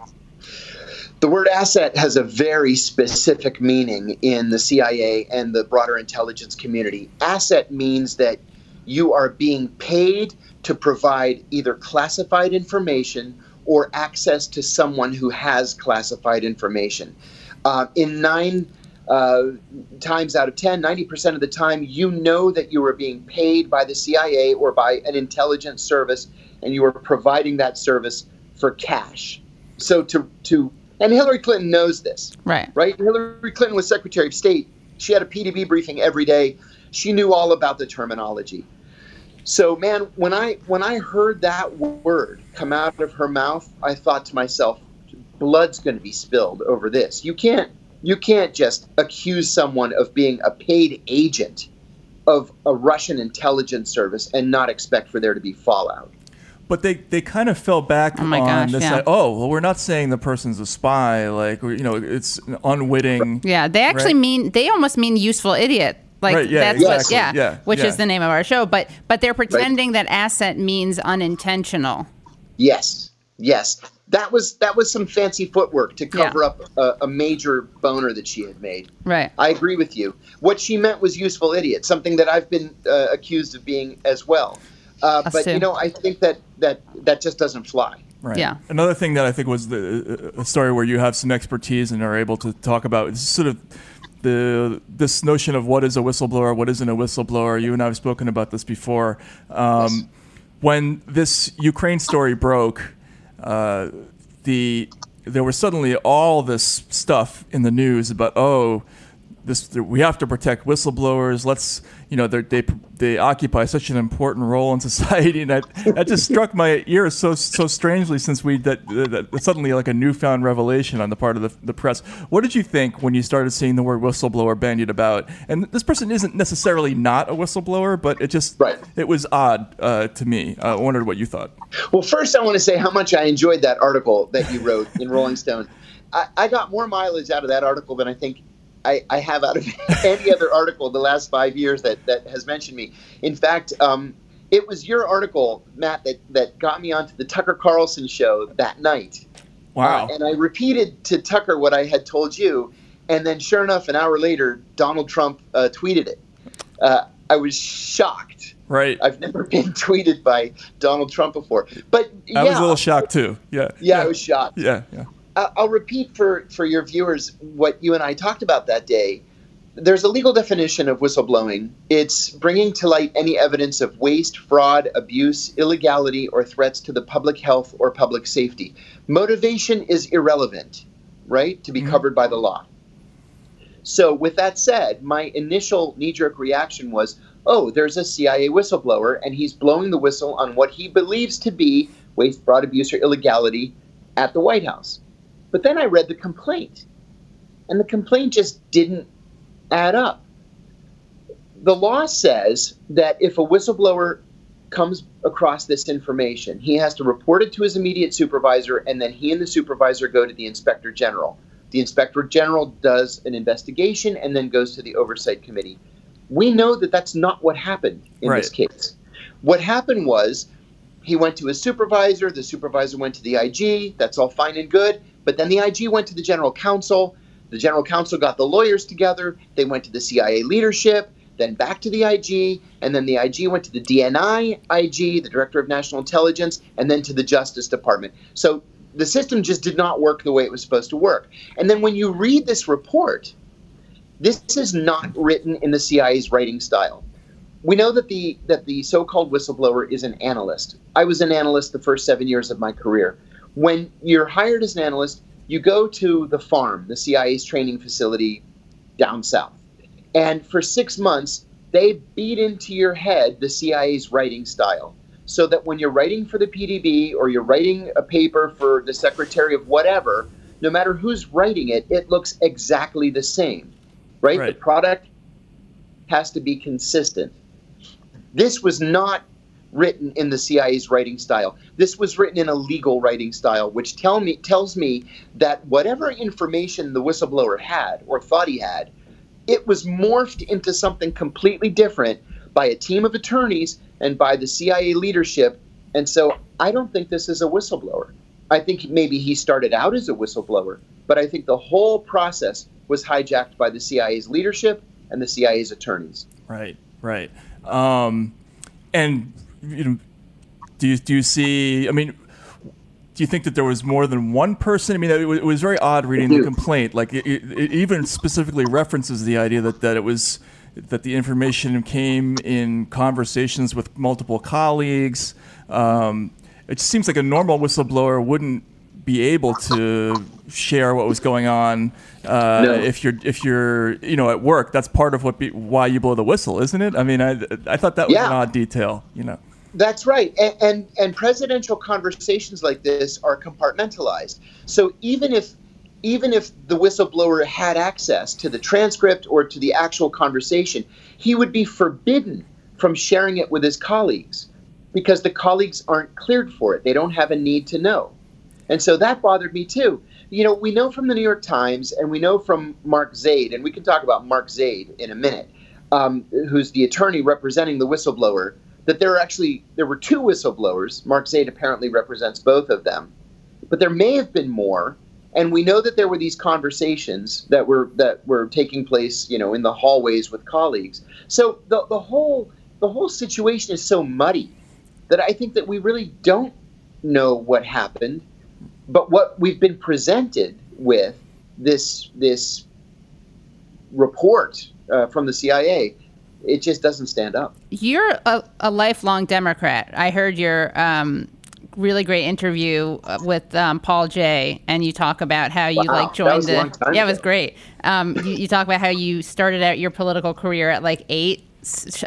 The word asset has a very specific meaning in the CIA and the broader intelligence community. Asset means that you are being paid to provide either classified information or access to someone who has classified information. Uh, in nine uh, times out of 10, 90% of the time, you know that you are being paid by the CIA or by an intelligence service, and you are providing that service for cash. So to to and Hillary Clinton knows this, right. right? Hillary Clinton was Secretary of State. She had a PDB briefing every day. She knew all about the terminology. So, man, when I when I heard that word come out of her mouth, I thought to myself, blood's going to be spilled over this. You can't you can't just accuse someone of being a paid agent of a Russian intelligence service and not expect for there to be fallout. But they, they kind of fell back Oh my on gosh, this. yeah. Like, oh, well, we're not saying the person's a spy. Like, you know, it's an unwitting. Yeah, they actually Right. mean they almost mean useful idiot. Like Right, yeah, that's exactly, what yeah, yeah, which yeah. is the name of our show. But but they're pretending that asset means unintentional. Yes, yes, that was that was some fancy footwork to Yeah. cover up a, a major boner that she had made. Right. I agree with you. What she meant was useful idiot, something that I've been uh, accused of being as well. Uh, Us but too. you know, I think that that that just doesn't fly. Right. Yeah. Another thing that I think was the a story where you have some expertise and are able to talk about is sort of the this notion of what is a whistleblower, what isn't a whistleblower. You and I have spoken about this before. Um, Yes. When this Ukraine story broke, uh, the there was suddenly all this stuff in the news about oh this we have to protect whistleblowers. Let's you know they they occupy such an important role in society, and that that just struck my ears so so strangely since we that, that, that suddenly like a newfound revelation on the part of the, the press. What did you think when you started seeing the word whistleblower bandied about? And this person isn't necessarily not a whistleblower, but it just Right. it was odd uh, to me. Uh, I wondered what you thought. Well, first, I want to say how much I enjoyed that article that you wrote in Rolling Stone. I, I got more mileage out of that article than I think I, I have out of any other article the last five years that, that has mentioned me. In fact, um, it was your article, Matt, that, that got me onto the Tucker Carlson show that night. Wow. Uh, and I repeated to Tucker what I had told you. And then, sure enough, an hour later, Donald Trump uh, tweeted it. Uh, I was shocked. Right. I've never been tweeted by Donald Trump before. But I was a little shocked too. Yeah. yeah, I was shocked. Yeah. Yeah. I'll repeat for, for your viewers what you and I talked about that day. There's a legal definition of whistleblowing. It's bringing to light any evidence of waste, fraud, abuse, illegality, or threats to the public health or public safety. Motivation is irrelevant, right, to be mm-hmm. covered by the law. So, with that said, my initial knee jerk reaction was oh, there's a CIA whistleblower, and he's blowing the whistle on what he believes to be waste, fraud, abuse, or illegality at the White House. But then I read the complaint, and the complaint just didn't add up. The law says that if a whistleblower comes across this information, he has to report it to his immediate supervisor, and then he and the supervisor go to the inspector general. The inspector general does an investigation and then goes to the oversight committee. We know that that's not what happened in this case. What happened was he went to his supervisor, the supervisor went to the IG, that's all fine and good, but then the IG went to the general counsel, the general counsel got the lawyers together, they went to the CIA leadership, then back to the IG, and then the IG went to the DNI IG, the Director of National Intelligence, and then to the Justice Department. So the system just did not work the way it was supposed to work. And then when you read this report, this is not written in the CIA's writing style. We know that the that the so-called whistleblower is an analyst. I was an analyst the first 7 years of my career. When you're hired as an analyst, you go to the farm, the CIA's training facility down south. And for 6 months, they beat into your head the CIA's writing style so that when you're writing for the PDB or you're writing a paper for the secretary of whatever, no matter who's writing it, it looks exactly the same, right? Right. The product has to be consistent. This was not written in the CIA's writing style. This was written in a legal writing style, which tell me tells me that whatever information the whistleblower had or thought he had, it was morphed into something completely different by a team of attorneys and by the CIA leadership. And so I don't think this is a whistleblower. I think maybe he started out as a whistleblower, but I think the whole process was hijacked by the CIA's leadership and the CIA's attorneys. Right, right. Um, and you know, do you do you see? I mean, do you think that there was more than one person? I mean, it was, it was very odd reading the complaint. Like, it, it even specifically references the idea that that it was that the information came in conversations with multiple colleagues. Um, it seems like a normal whistleblower wouldn't be able to share what was going on uh, No. if you're if you're you know at work. That's part of what be, why you blow the whistle, isn't it? I mean, I I thought that was Yeah. an odd detail. You know, That's right. And, and and presidential conversations like this are compartmentalized. So even if even if the whistleblower had access to the transcript or to the actual conversation, he would be forbidden from sharing it with his colleagues because the colleagues aren't cleared for it. They don't have a need to know. And so that bothered me too. You know, we know from the New York Times and we know from Mark Zaid, and we can talk about Mark Zaid in a minute, um, who's the attorney representing the whistleblower, that there are actually there were two whistleblowers. Mark Zaid apparently represents both of them, but there may have been more. And we know that there were these conversations that were that were taking place, you know, in the hallways with colleagues. So the, the whole the whole situation is so muddy that I think that we really don't know what happened. But what we've been presented with this this report uh, from the CIA, it just doesn't stand up. You're a, a lifelong Democrat. I heard your um, really great interview uh, with um, Paul Jay, and you talk about how you Wow, like joined the. long time yeah, it was great. Um, you, you talk about how you started out your political career at like eight,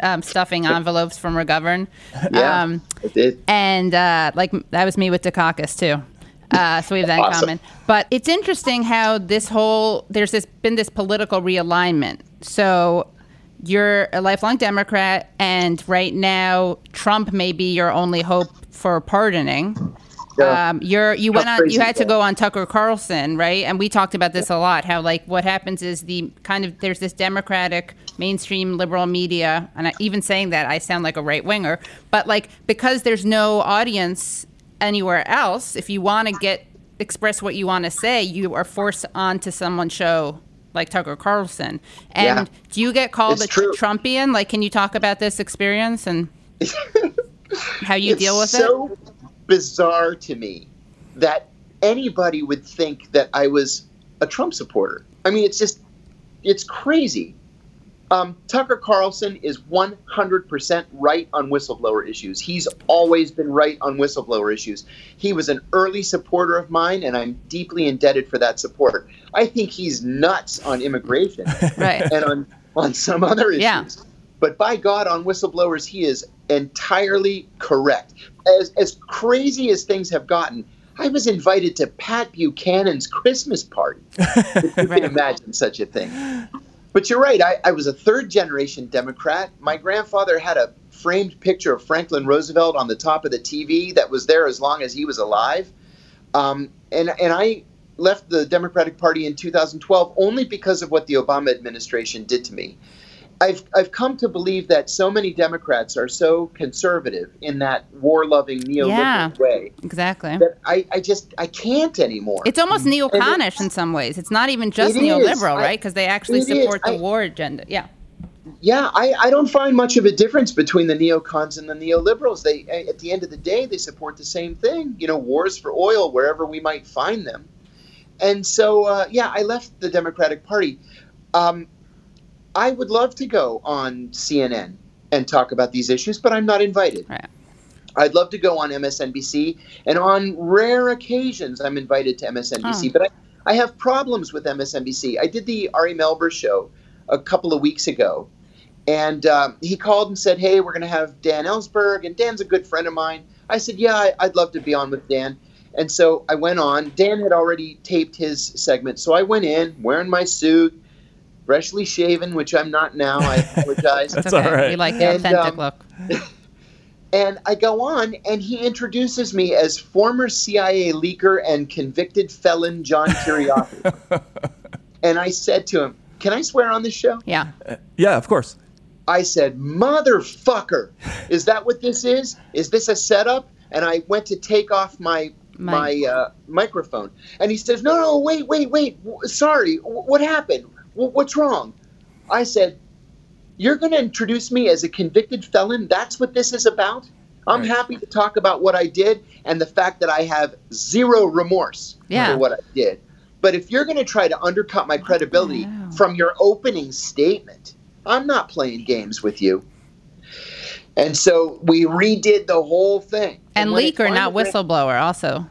um, stuffing envelopes from McGovern. Yeah, Um, it did. and uh, like that was me with Dukakis too. Uh, so we have that in common. But it's interesting how this whole there's this been this political realignment. So you're a lifelong Democrat, and right now Trump may be your only hope for pardoning. Yeah. Um, you're you went on you had to go on Tucker Carlson, right? And we talked about this a lot. How like what happens is the kind of there's this Democratic mainstream liberal media, and I, even saying that I sound like a right winger, but like because there's no audience anywhere else, if you want to get express what you want to say, you are forced onto someone's show like Tucker Carlson. And Yeah. do you get called It's a true. Trumpian? Like, can you talk about this experience and how you it's deal with it? so bizarre to me that anybody would think that I was a Trump supporter. I mean, it's just, it's crazy. Um, Tucker Carlson is 100% right on whistleblower issues. He's always been right on whistleblower issues. He was an early supporter of mine, and I'm deeply indebted for that support. I think he's nuts on immigration Right. and on, on some other issues. Yeah. But by God, on whistleblowers, he is entirely correct. As, as crazy as things have gotten, I was invited to Pat Buchanan's Christmas party. if you can imagine such a thing. But you're right. I, I was a third generation Democrat. My grandfather had a framed picture of Franklin Roosevelt on the top of the TV that was there as long as he was alive. Um, and, and I left the Democratic Party in 2012 only because of what the Obama administration did to me. I've, I've come to believe that so many Democrats are so conservative in that war loving neoliberal Yeah. way Exactly. that I, I just I can't anymore. It's almost neoconish in some ways. It's not even just neoliberal, I- right? Because they actually it is. support the I- war agenda. Yeah. Yeah, I, I don't find much of a difference between the neocons and the neoliberals. They, at the end of the day, they support the same thing. You know, wars for oil wherever we might find them. And so, uh, yeah, I left the Democratic Party. Um, I would love to go on CNN and talk about these issues, but I'm not invited. Right. I'd love to go on MSNBC, and on rare occasions, I'm invited to MSNBC. Oh. But I, I have problems with MSNBC. I did the Ari Melber show a couple of weeks ago, and um, he called and said, "Hey, we're going to have Dan Ellsberg, and Dan's a good friend of mine." I said, "Yeah, I'd love to be on with Dan." And so I went on. Dan had already taped his segment, so I went in wearing my suit, freshly shaven, which I'm not now. I apologize. That's okay. all right. We like the And, authentic um, look. And I go on, and he introduces me as former CIA leaker and convicted felon John Kiriakou. and I said to him, Can I swear on this show? Yeah. Yeah, of course. I said, Motherfucker, is that what this is? Is this a setup? And I went to take off my my Mic. uh, microphone. And he says, No, no, wait, wait, wait. W- Sorry, w- what happened? W- what's wrong? I said, You're going to introduce me as a convicted felon? That's what this is about? I'm Right. happy to talk about what I did and the fact that I have zero remorse Yeah. for what I did. But if you're going to try to undercut my credibility oh, know. from your opening statement, I'm not playing games with you. And so we redid the whole thing. And it leaker, not whistleblower, also.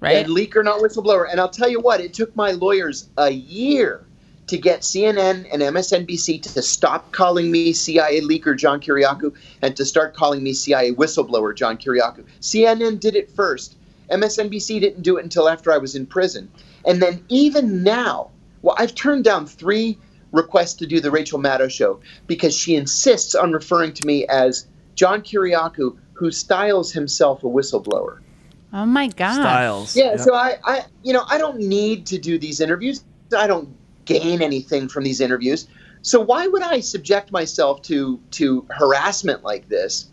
Right? and leaker, not whistleblower. And I'll tell you what, it took my lawyers a year to get CNN and MSNBC to stop calling me CIA leaker John Kiriakou and to start calling me CIA whistleblower John Kiriakou. CNN did it first. MSNBC didn't do it until after I was in prison. And then even now, well, I've turned down three requests to do the Rachel Maddow show because she insists on referring to me as John Kiriakou, who styles himself a whistleblower. oh my God. Styles. Yeah, so I, I, you know, I don't need to do these interviews. I don't gain anything from these interviews. So why would I subject myself to to harassment like this,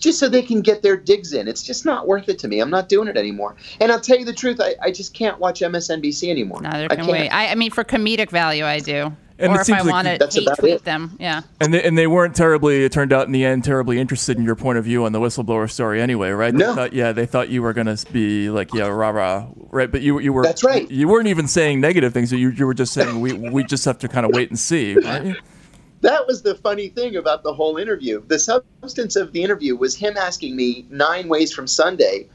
just so they can get their digs in? It's just not worth it to me. I'm not doing it anymore. And I'll tell you the truth, I, I just can't watch MSNBC anymore. Neither I can can't. we. I, I mean, for comedic value, I do. And or it if seems I like want to hate tweet it. them. Yeah. And they, and they weren't terribly, it turned out in the end, terribly interested in your point of view on the whistleblower story anyway, right? They No. thought, yeah, they thought you were going to be like, yeah, rah rah, right? But you, you were. That's right. You weren't even saying negative things. You, you were just saying we, we just have to kind of wait and see. Right? That was the funny thing about the whole interview. The substance of the interview was him asking me nine ways from Sunday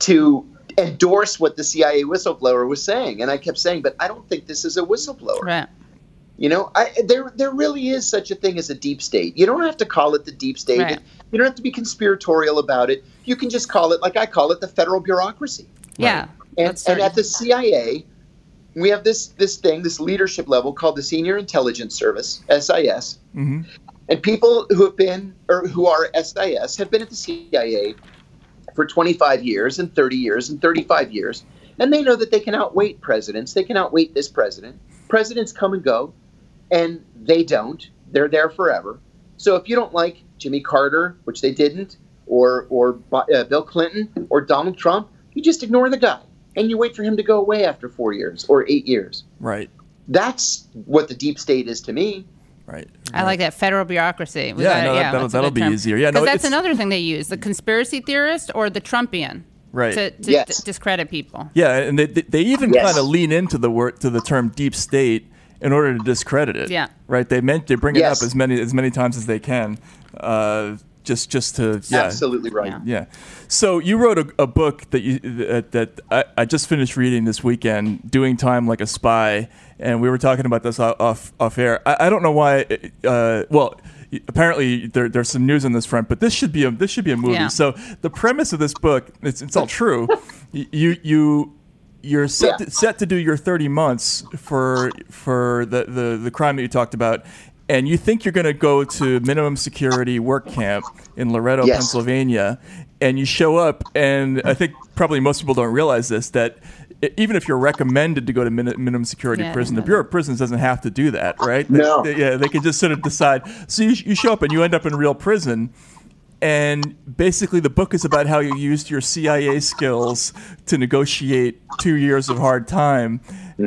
to endorse what the CIA whistleblower was saying, and I kept saying, "But I don't think this is a whistleblower." Right. You know, I, there there really is such a thing as a deep state. You don't have to call it the deep state. Right. You don't have to be conspiratorial about it. You can just call it like I call it the federal bureaucracy. Yeah. And, and at the CIA, we have this this thing, this leadership level called the Senior Intelligence Service (SIS), Mhm. and people who have been or who are SIS have been at the CIA for 25 years and 30 years and 35 years, and they know that they can outweight presidents. They can outweight this president. Presidents come and go, and they don't. They're there forever. So if you don't like Jimmy Carter, which they didn't, or or uh, Bill Clinton or Donald Trump, you just ignore the guy and you wait for him to go away after four years or eight years. Right. That's what the deep state is to me. Right. I like that federal bureaucracy. We Yeah, gotta- no, that- that'll- that'll be term. easier. Yeah, no, 'Cause that's another thing they use: the conspiracy theorist or the Trumpian, Right. To, to Yes. d- discredit people. Yeah, and they they they even Yes. kind of lean into the word to the term deep state in order to discredit it. Yeah. Right. They meant they bring it up as many as many times as they can, uh, just just to yeah. Absolutely right. Yeah. Yeah. So you wrote a, a book that you that, that I, I just finished reading this weekend, "Doing Time Like a Spy," and we were talking about this off off, off air. I, I don't know why. Uh, well, apparently there, there's some news on this front, but this should be a this should be a movie. Yeah. So the premise of this book, it's, it's all true. you you you're set Yeah. to, set to do your 30 months for for the, the, the crime that you talked about and you think you're going to go to minimum security work camp in Loretto, Yes. Pennsylvania and you show up and I think probably most people don't realize this that even if you're recommended to go to min- minimum security Yeah, prison, the know Bureau of Prisons doesn't have to do that, right? They- No. they- yeah, they can just sort of decide. So you, you show up and you end up in real prison, and basically the book is about how you used your CIA skills to negotiate two years of hard time.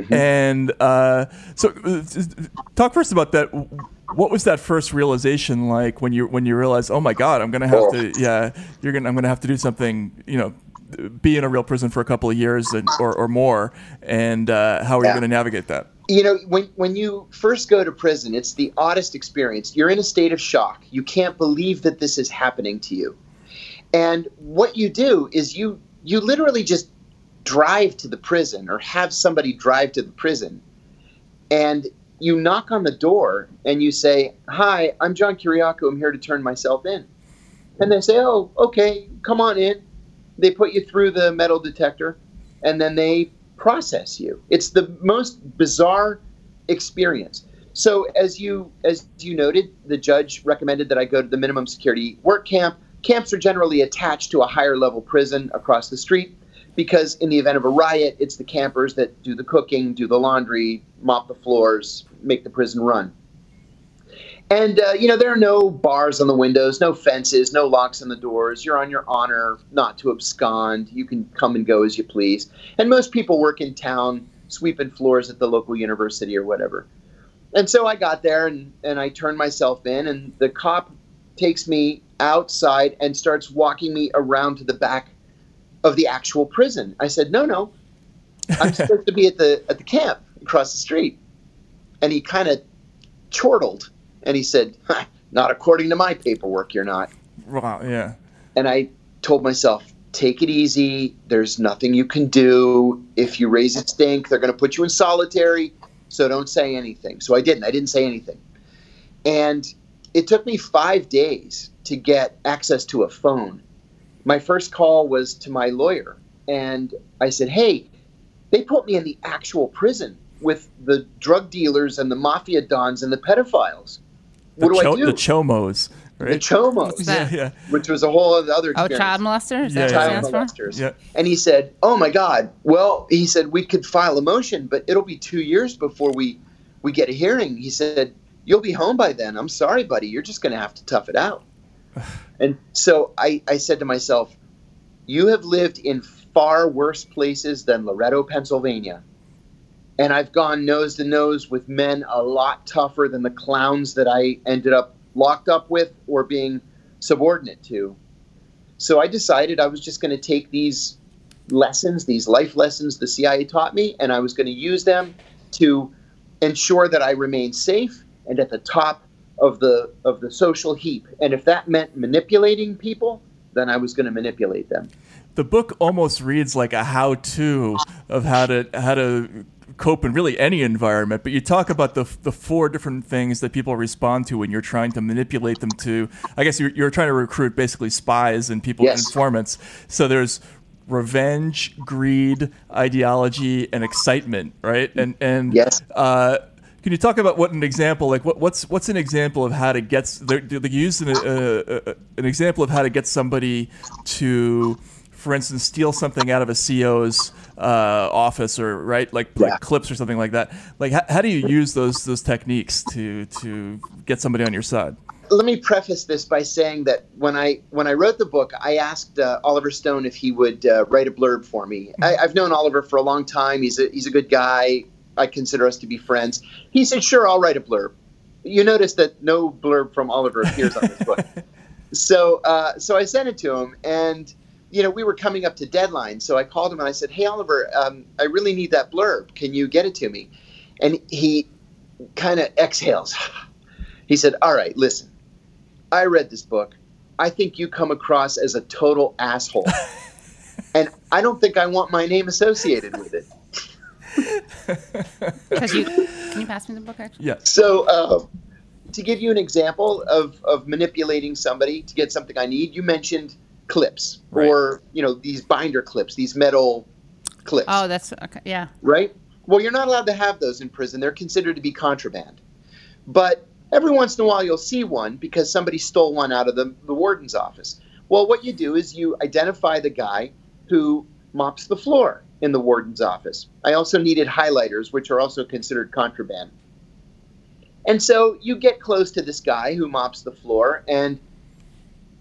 And uh, so, uh, talk first about that. What was that first realization like when you when you realized, oh my God, I'm gonna have Oh. to, yeah, you're gonna, I'm gonna have to do something, you know, be in a real prison for a couple of years and, or, or more, and uh, how are you gonna navigate that? You know, when when you first go to prison, it's the oddest experience. You're in a state of shock. You can't believe that this is happening to you. And what you do is you you literally just drive to the prison or have somebody drive to the prison. And you knock on the door and you say, "Hi, I'm John Kiriakou. I'm here to turn myself in." And they say, "Oh, okay, come on in." They put you through the metal detector and then they process you. It's the most bizarre experience. So as you as you noted, the judge recommended that I go to the minimum security work camp. Camps are generally attached to a higher level prison across the street because in the event of a riot, it's the campers that do the cooking, do the laundry, mop the floors, make the prison run. And uh, you know there are no bars on the windows, no fences, no locks on the doors. You're on your honor not to abscond. You can come and go as you please. And most people work in town, sweeping floors at the local university or whatever. And so I got there and, and I turned myself in, and the cop takes me outside and starts walking me around to the back of the actual prison. I said, "No, no, I'm supposed to be at the at the camp across the street." And he kind of chortled and he said, "Not according to my paperwork, you're not." Wow, yeah. And I told myself, "Take it easy. There's nothing you can do. If you raise a stink, they're going to put you in solitary. So don't say anything." So I didn't. I didn't say anything. And it took me five days to get access to a phone. My first call was to my lawyer, and I said, "Hey, they put me in the actual prison with the drug dealers and the mafia dons and the pedophiles. The What do cho- I do?" The chomos, the chomos, What's that? Yeah, which was a whole other Oh, child molester? Is Yeah, yeah, Child it molesters. yeah. And he said, "Oh my God! Well, he said we could file a motion, but it'll be two years before we we get a hearing." He said, "You'll be home by then. I'm sorry, buddy. You're just going to have to tough it out." and so I, I said to myself, "You have lived in far worse places than Loretto, Pennsylvania." And I've gone nose to nose with men a lot tougher than the clowns that I ended up locked up with or being subordinate to. So I decided I was just going to take these lessons, these life lessons the CIA taught me, and I was going to use them to ensure that I remain safe and at the top of the of the social heap. And if that meant manipulating people, then I was going to manipulate them. the book almost reads like a how-to of how to how to cope in really any environment but you talk about the the four different things that people respond to when you're trying to manipulate them to i guess you're, you're trying to recruit basically spies and people Yes. informants so there's revenge greed ideology and excitement right and and Yes. uh, can you talk about what an example like what, what's what's an example of how to get they use an, uh, uh, an example of how to get somebody to for instance steal something out of a CO's uh, office or right like, Yeah. like clips or something like that like how, how do you use those those techniques to to get somebody on your side let me preface this by saying that when I when I wrote the book, I asked uh, Oliver Stone if he would uh, write a blurb for me. I, I've known Oliver for a long time. He's a he's a good guy. I consider us to be friends. He said, "Sure, I'll write a blurb." You notice that no blurb from Oliver appears on this book. So, uh, so I sent it to him, and you know, we were coming up to deadline. So I called him and I said, "Hey, Oliver, um, I really need that blurb. Can you get it to me?" And he kind of exhales. He said, "All right, listen. I read this book. I think you come across as a total asshole, and I don't think I want my name associated with it." Because you can you pass me the book actually? Yeah. So, uh, to give you an example of, of manipulating somebody to get something I need, you mentioned clips Right. or you know these binder clips, these metal clips, Oh, that's okay. Yeah. right? Well, you're not allowed to have those in prison. They're considered to be contraband. But every once in a while, you'll see one because somebody stole one out of the, the warden's office. Well, what you do is you identify the guy who mops the floor in the warden's office. I also needed highlighters, which are also considered contraband. And so you get close to this guy who mops the floor and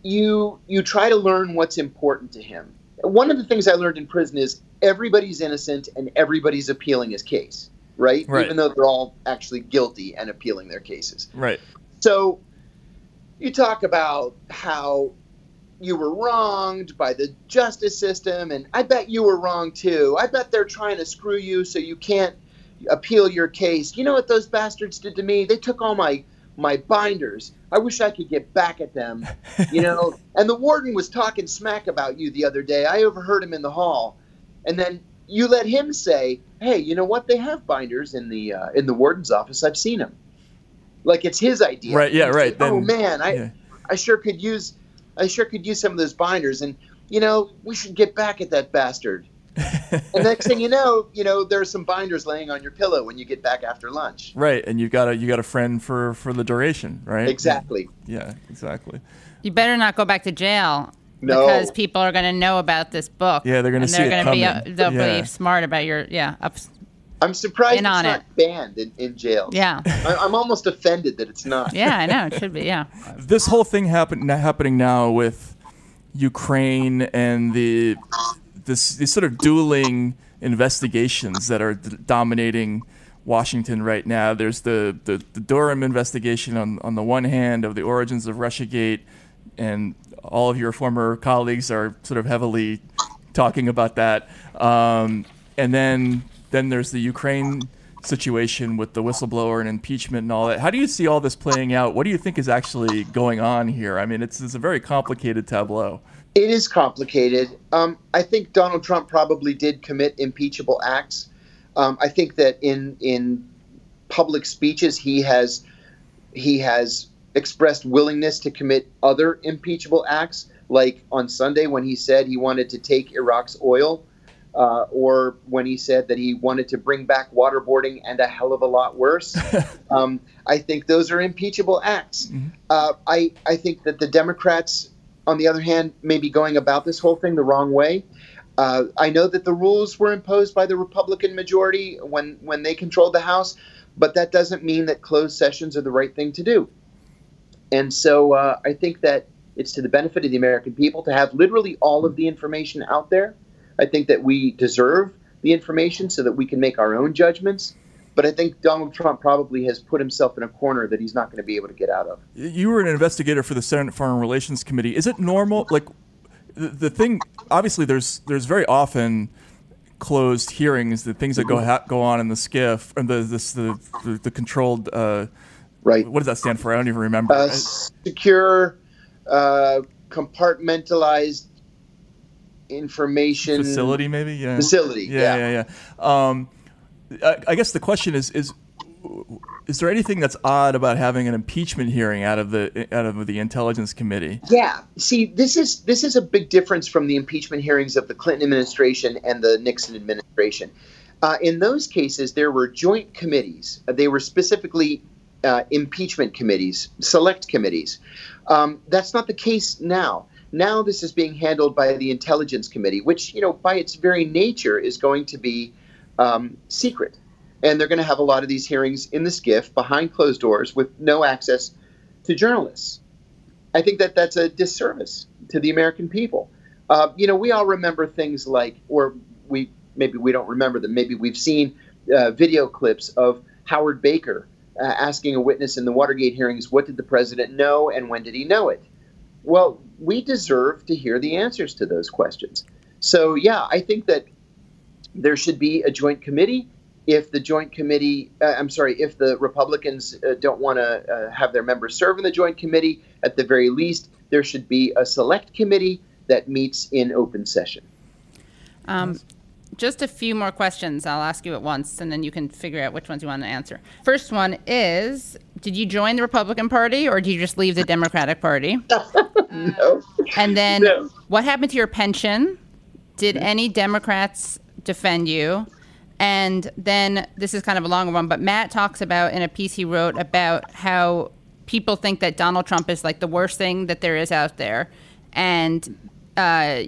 you you try to learn what's important to him. One of the things I learned in prison is everybody's innocent and everybody's appealing his case, right? Right. Even though they're all actually guilty and appealing their cases. Right. So you talk about how you were wronged by the justice system, and I bet you were wrong too. I bet they're trying to screw you so you can't appeal your case. You know what those bastards did to me? They took all my my binders. I wish I could get back at them. You know, and the warden was talking smack about you the other day. I overheard him in the hall. And then you let him say, "Hey, you know what? They have binders in the uh, in the warden's office. I've seen them." Like it's his idea. Right, yeah, right, say, oh man, I yeah. I sure could use I sure could use some of those binders and you know, we should get back at that bastard. and next thing you know, you know, there's some binders laying on your pillow when you get back after lunch. Right, and you got a you got a friend for for the duration, right? Exactly. Yeah, exactly. You better not go back to jail. No. Because people are going to know about this book. Yeah, they're gonna see it they're gonna be uh, coming. they'll Yeah. be smart about your yeah ups. I'm surprised In it's on not it. banned in, in jail. Yeah, I, I'm almost offended that it's not. yeah, I know it should be. Yeah, This whole thing happen, happening now with Ukraine and the this these sort of dueling investigations that are d- dominating Washington right now. There's the, the, the Durham investigation on, on the one hand of the origins of Russiagate, and all of your former colleagues are sort of heavily talking about that. Um, and then then there's the Ukraine situation with the whistleblower and impeachment and all that. How do you see all this playing out? What do you think is actually going on here? I mean, it's, it's a very complicated tableau. It is complicated. Um, I think Donald Trump probably did commit impeachable acts. Um, I think that in in public speeches he has he has expressed willingness to commit other impeachable acts, like on Sunday when he said he wanted to take Iraq's oil, uh, or when he said that he wanted to bring back waterboarding and a hell of a lot worse. um, I think those are impeachable acts. Uh, I I think that the Democrats on the other hand, maybe going about this whole thing the wrong way. Uh, I know that the rules were imposed by the Republican majority when, when they controlled the House, but that doesn't mean that closed sessions are the right thing to do. And so uh, I think that it's to the benefit of the American people to have literally all of the information out there. I think that we deserve the information so that we can make our own judgments. But I think Donald Trump probably has put himself in a corner that he's not going to be able to get out of. You were an investigator for the Senate Foreign Relations Committee. Is it normal? Like, the, the thing, obviously, there's there's very often closed hearings, the things that go ha- go on in the SCIF, and the this the the, the controlled. Uh, Right. What does that stand for? I don't even remember. uh, secure, uh, compartmentalized information Facility, maybe. Yeah. Facility, Yeah, yeah. yeah, yeah. Um, I, guess the question is is is there anything that's odd about having an impeachment hearing out of the out of the Intelligence Committee? Yeah. See, this is this is a big difference from the impeachment hearings of the Clinton administration and the Nixon administration. Uh, in those cases, there were joint committees. Uh, They were specifically uh, impeachment committees, select committees. Um, that's not the case now. Now this is being handled by the Intelligence Committee, which, you know, by its very nature is going to be um, secret. And they're going to have a lot of these hearings in the SCIF behind closed doors with no access to journalists. I think that that's a disservice to the American people. Uh, you know, we all remember things like, or we maybe we don't remember them. Maybe we've seen uh, video clips of Howard Baker uh, asking a witness in the Watergate hearings, what did the president know and when did he know it? Well, we deserve to hear the answers to those questions. So, yeah, I think that there should be a joint committee. If the joint committee, uh, I'm sorry, if the Republicans uh, don't want to uh, have their members serve in the joint committee, at the very least, there should be a select committee that meets in open session. Um, just a few more questions I'll ask you at once, and then you can figure out which ones you want to answer. First one is Did you join the Republican Party or did you just leave the Democratic Party? no. And then No. what happened to your pension? Did any Democrats defend you? And then this is kind of a longer one, but Matt talks about in a piece he wrote about how people think that Donald Trump is like the worst thing that there is out there, and uh,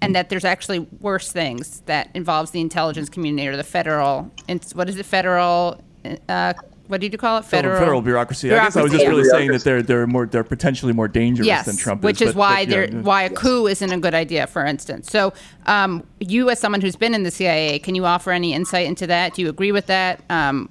and that there's actually worse things that involves the intelligence community or the federal. What is it? Federal. Uh, what did you call it? Federal, federal bureaucracy. I guess I was just Bureaucracy. really saying that they're they're more they're potentially more dangerous yes, than Trump which is. is but- why but, yeah, why a coup isn't a good idea, for instance. So, um, you as someone who's been in the CIA, can you offer any insight into that? Do you agree with that? Um,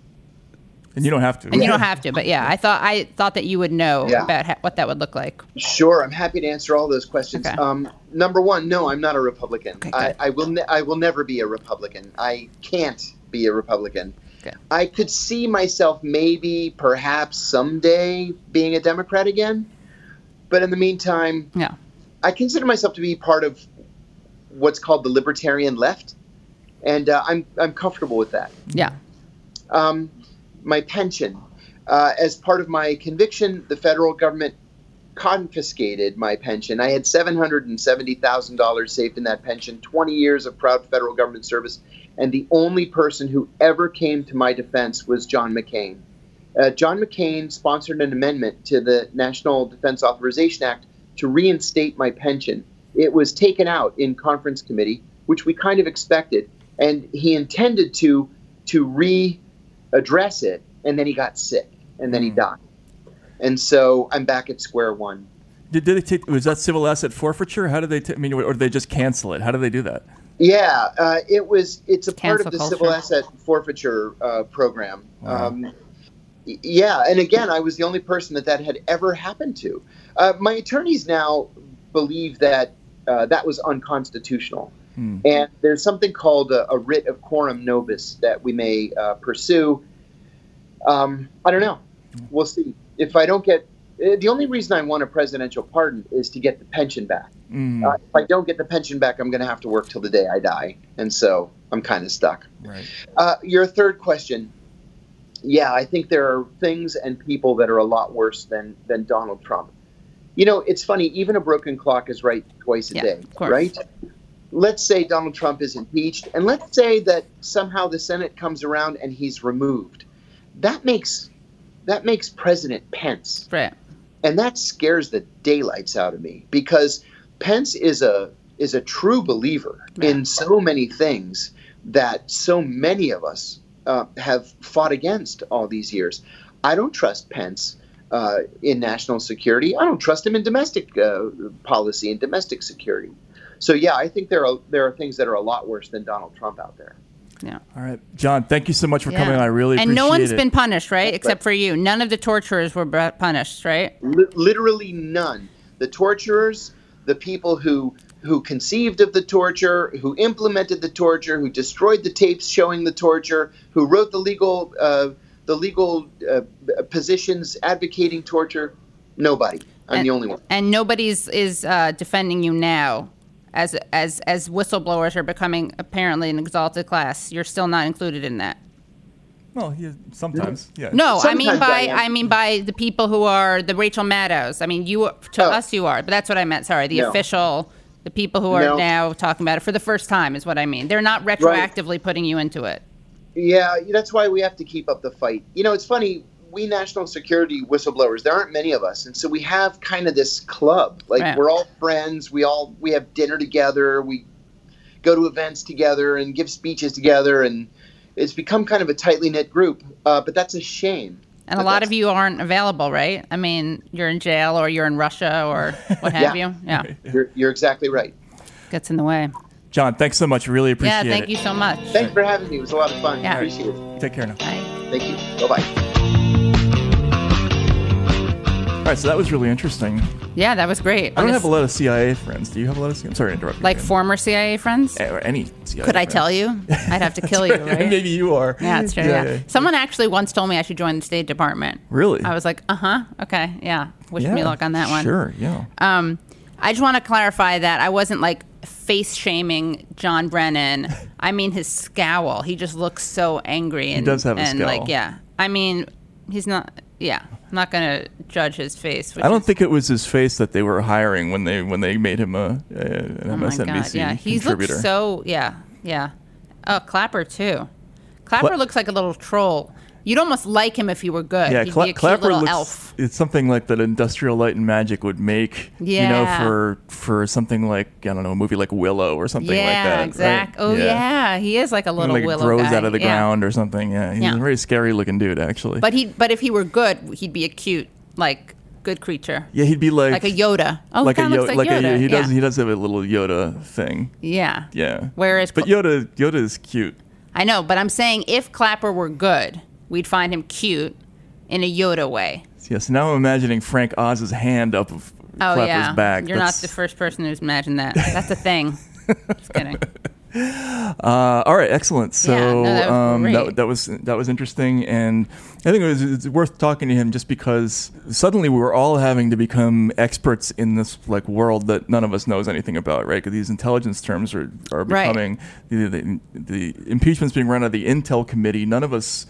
and you don't have to. and you don't have to, but yeah, I thought I thought that you would know Yeah. about ha- what that would look like. Sure, I'm happy to answer all those questions. Okay. Um, number one, no, I'm not a Republican. Okay, I. I will. Ne- I will never be a Republican. I can't be a Republican. Okay. I could see myself maybe, perhaps someday being a Democrat again, but in the meantime, Yeah. I consider myself to be part of what's called the libertarian left, and uh, I'm I'm comfortable with that. Yeah. Um, my pension. Uh, as part of my conviction, the federal government confiscated my pension. I had $770,000 saved in that pension, 20 years of proud federal government service, and the only person who ever came to my defense was John McCain. Uh, John McCain sponsored an amendment to the National Defense Authorization Act to reinstate my pension. It was taken out in conference committee, which we kind of expected, and he intended to to readdress it, and then he got sick, and then he died, and so I'm back at square one. Did, did they take? Was that civil asset forfeiture? How did they? ta- I mean, or did they just cancel it? How did they do that? Yeah, uh, it was. It's a part of the culture. civil asset forfeiture uh, program. Wow. Um, yeah, and again, I was the only person that that had ever happened to. Uh, my attorneys now believe that uh, that was unconstitutional, Hmm. and there's something called a, a writ of coram nobis that we may uh, pursue. Um, I don't know. We'll see. If I don't get, the only reason I want a presidential pardon is to get the pension back. Mm, Uh, if I don't get the pension back, I'm going to have to work till the day I die, and so I'm kind of stuck. right. Uh, your third question, yeah, I think there are things and people that are a lot worse than than Donald Trump. You know, it's funny. Even a broken clock is right twice a Yeah, day, right? Let's say Donald Trump is impeached, and let's say that somehow the Senate comes around and he's removed. That makes that makes President Pence Right. And that scares the daylights out of me because Pence is a is a true believer Yeah. in so many things that so many of us uh, have fought against all these years. I don't trust Pence uh, in national security. I don't trust him in domestic uh, policy and domestic security. So yeah, I think there are there are things that are a lot worse than Donald Trump out there. Yeah. All right, John. Thank you so much for coming on. I really and appreciate no one's it. been punished, right? Except for you. None of the torturers were punished, right? Li- literally none. The torturers, the people who who conceived of the torture, who implemented the torture, who destroyed the tapes showing the torture, who wrote the legal uh, the legal uh, positions advocating torture. Nobody. I'm and, the only one. And nobody's is uh, defending you now, as as as whistleblowers are becoming apparently an exalted class. You're still not included in that. Well, yeah, sometimes. Yeah. No, I mean by I. I mean by the people who are the Rachel Maddows. I mean you to Oh. us you are, but that's what I meant. Sorry, the No. official, the people who are No. now talking about it for the first time is what I mean. They're not retroactively putting you into it. Yeah, that's why we have to keep up the fight. You know, it's funny. We national security whistleblowers, there aren't many of us, and so we have kind of this club. Like Right. we're all friends. We all we have dinner together. We go to events together and give speeches together, and it's become kind of a tightly knit group. Uh, but that's a shame. And a lot of you aren't available, right? I mean, you're in jail or you're in Russia or what have Yeah. you. Yeah, You're, you're exactly right. gets in the way. John, thanks so much. Really appreciate it. Yeah, it. thank you so much. Thanks for having me. It was a lot of fun. Yeah. Appreciate it. Take care now. Bye. Thank you. Bye bye right, so that was really interesting. Yeah, that was great. I don't have a lot of CIA friends. Do you have a lot of CIA? I'm sorry to interrupt you. like again. former CIA friends. or any CIA. Could I tell you? I'd have to kill you, right? Maybe you are. Yeah, that's true. Yeah, Someone actually once told me I should join the State Department. Really? I was like, uh huh, okay, yeah. Wish Yeah, me luck on that one. Sure. Yeah. Um, I just want to clarify that I wasn't like face shaming John Brennan. I mean his scowl. He just looks so angry. And, does have a and scowl. like yeah. I mean, he's not. Yeah, I'm not gonna judge his face. Which I don't is- think it was his face that they were hiring when they when they made him a, a an Oh my MSNBC god! Yeah, he looks contributor. so. Yeah, yeah. Oh, Clapper too. Clapper Cla- looks like a little troll. You'd almost like him if he were good. yeah, He'd Cla- be a Clapper looks. elf. It's something like that Industrial Light and Magic would make. You know, for for something like I don't know, a movie like Willow or something yeah, like that. right? exact. Oh yeah. he is like a little like willow grows guy. out of the Yeah. ground or something. Yeah, he's Yeah. a very scary looking dude, actually. But he, but if he were good, he'd be a cute, like good creature, yeah, he'd be like like a Yoda. Oh, like he a Yo- looks like like Yoda. a he does yeah. he does have a little Yoda thing. yeah. Yeah. Whereas, But Yoda Yoda is cute. I know, but I'm saying if Clapper were good, we'd find him cute in a Yoda way. Yes. Now I'm imagining Frank Oz's hand up of Oh Clapper's yeah, back. you're That's- not the first person who's imagined that. That's a thing. Just kidding. Uh, all right, excellent. So Yeah, no, that was um, that, that was that was interesting, and I think it was it's worth talking to him just because suddenly we were all having to become experts in this like world that none of us knows anything about, right? Because these intelligence terms are are Right. becoming the, the, the impeachment's being run out of the Intel committee. None of us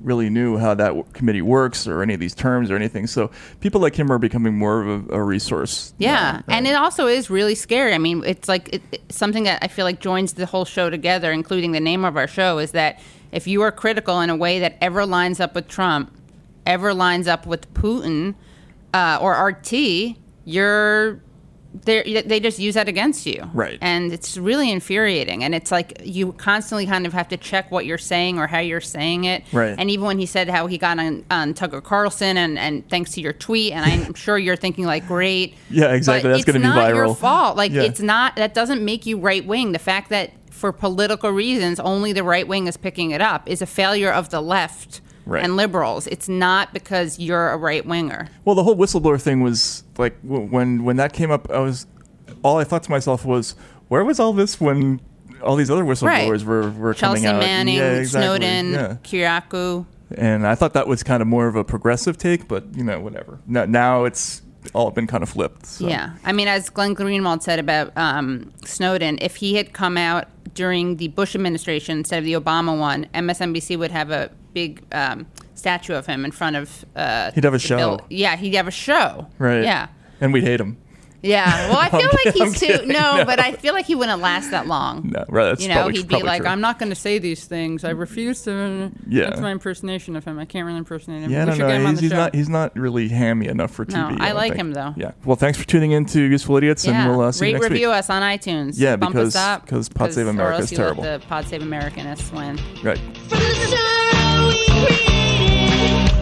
really knew how that w- committee works or any of these terms or anything. So people like him are becoming more of a, a resource. Yeah, now, and it also is really scary. I mean, it's like it, it's something that I feel like joins the whole show together, including the name of our show, is that if you are critical in a way that ever lines up with Trump, ever lines up with Putin uh, or RT, you're they they just use that against you, Right. And it's really infuriating. And it's like you constantly kind of have to check what you're saying or how you're saying it, Right. And even when he said how he got on, on Tucker Carlson and, and thanks to your tweet, and I'm sure you're thinking like, great, Yeah, exactly. That's gonna it's be not Your fault. Like Yeah. it's not. That doesn't make you right wing. The fact that for political reasons only the right wing is picking it up is a failure of the left Right. and liberals. It's not because you're a right winger. Well, the whole whistleblower thing was like when when that came up, I was all I thought to myself was, where was all this when all these other whistleblowers Right. were were Chelsea coming out? Manning, yeah, exactly. Snowden, Yeah. Kiriakou. And I thought that was kind of more of a progressive take, but you know, whatever. Now, now it's all been kind of flipped. so. Yeah, I mean, as Glenn Greenwald said about um, Snowden, if he had come out during the Bush administration instead of the Obama one, MSNBC would have a big um, statue of him in front of. Uh, He'd have a show. bill- Yeah, he'd have a show. Right. Yeah. And we'd hate him. Yeah. Well, I I'm feel like he's I'm too. kidding, No, no. but I feel like he wouldn't last that long. No, right. That's you know, probably, he'd be like, true. "I'm not going to say these things. I refuse to." Yeah. That's my impersonation of him. I can't really impersonate him. Yeah, I we don't get him know. on He's, the he's show. not. He's not really hammy enough for TV. No, I don't like think. him, though. Yeah. Well, thanks for tuning in to Useful Idiots, yeah. and we'll uh, see you Rate next review week. us on iTunes. Yeah, Bump because- us up. because Pod Save or America else is you terrible. Let the Pod Save Americanists win. Right. From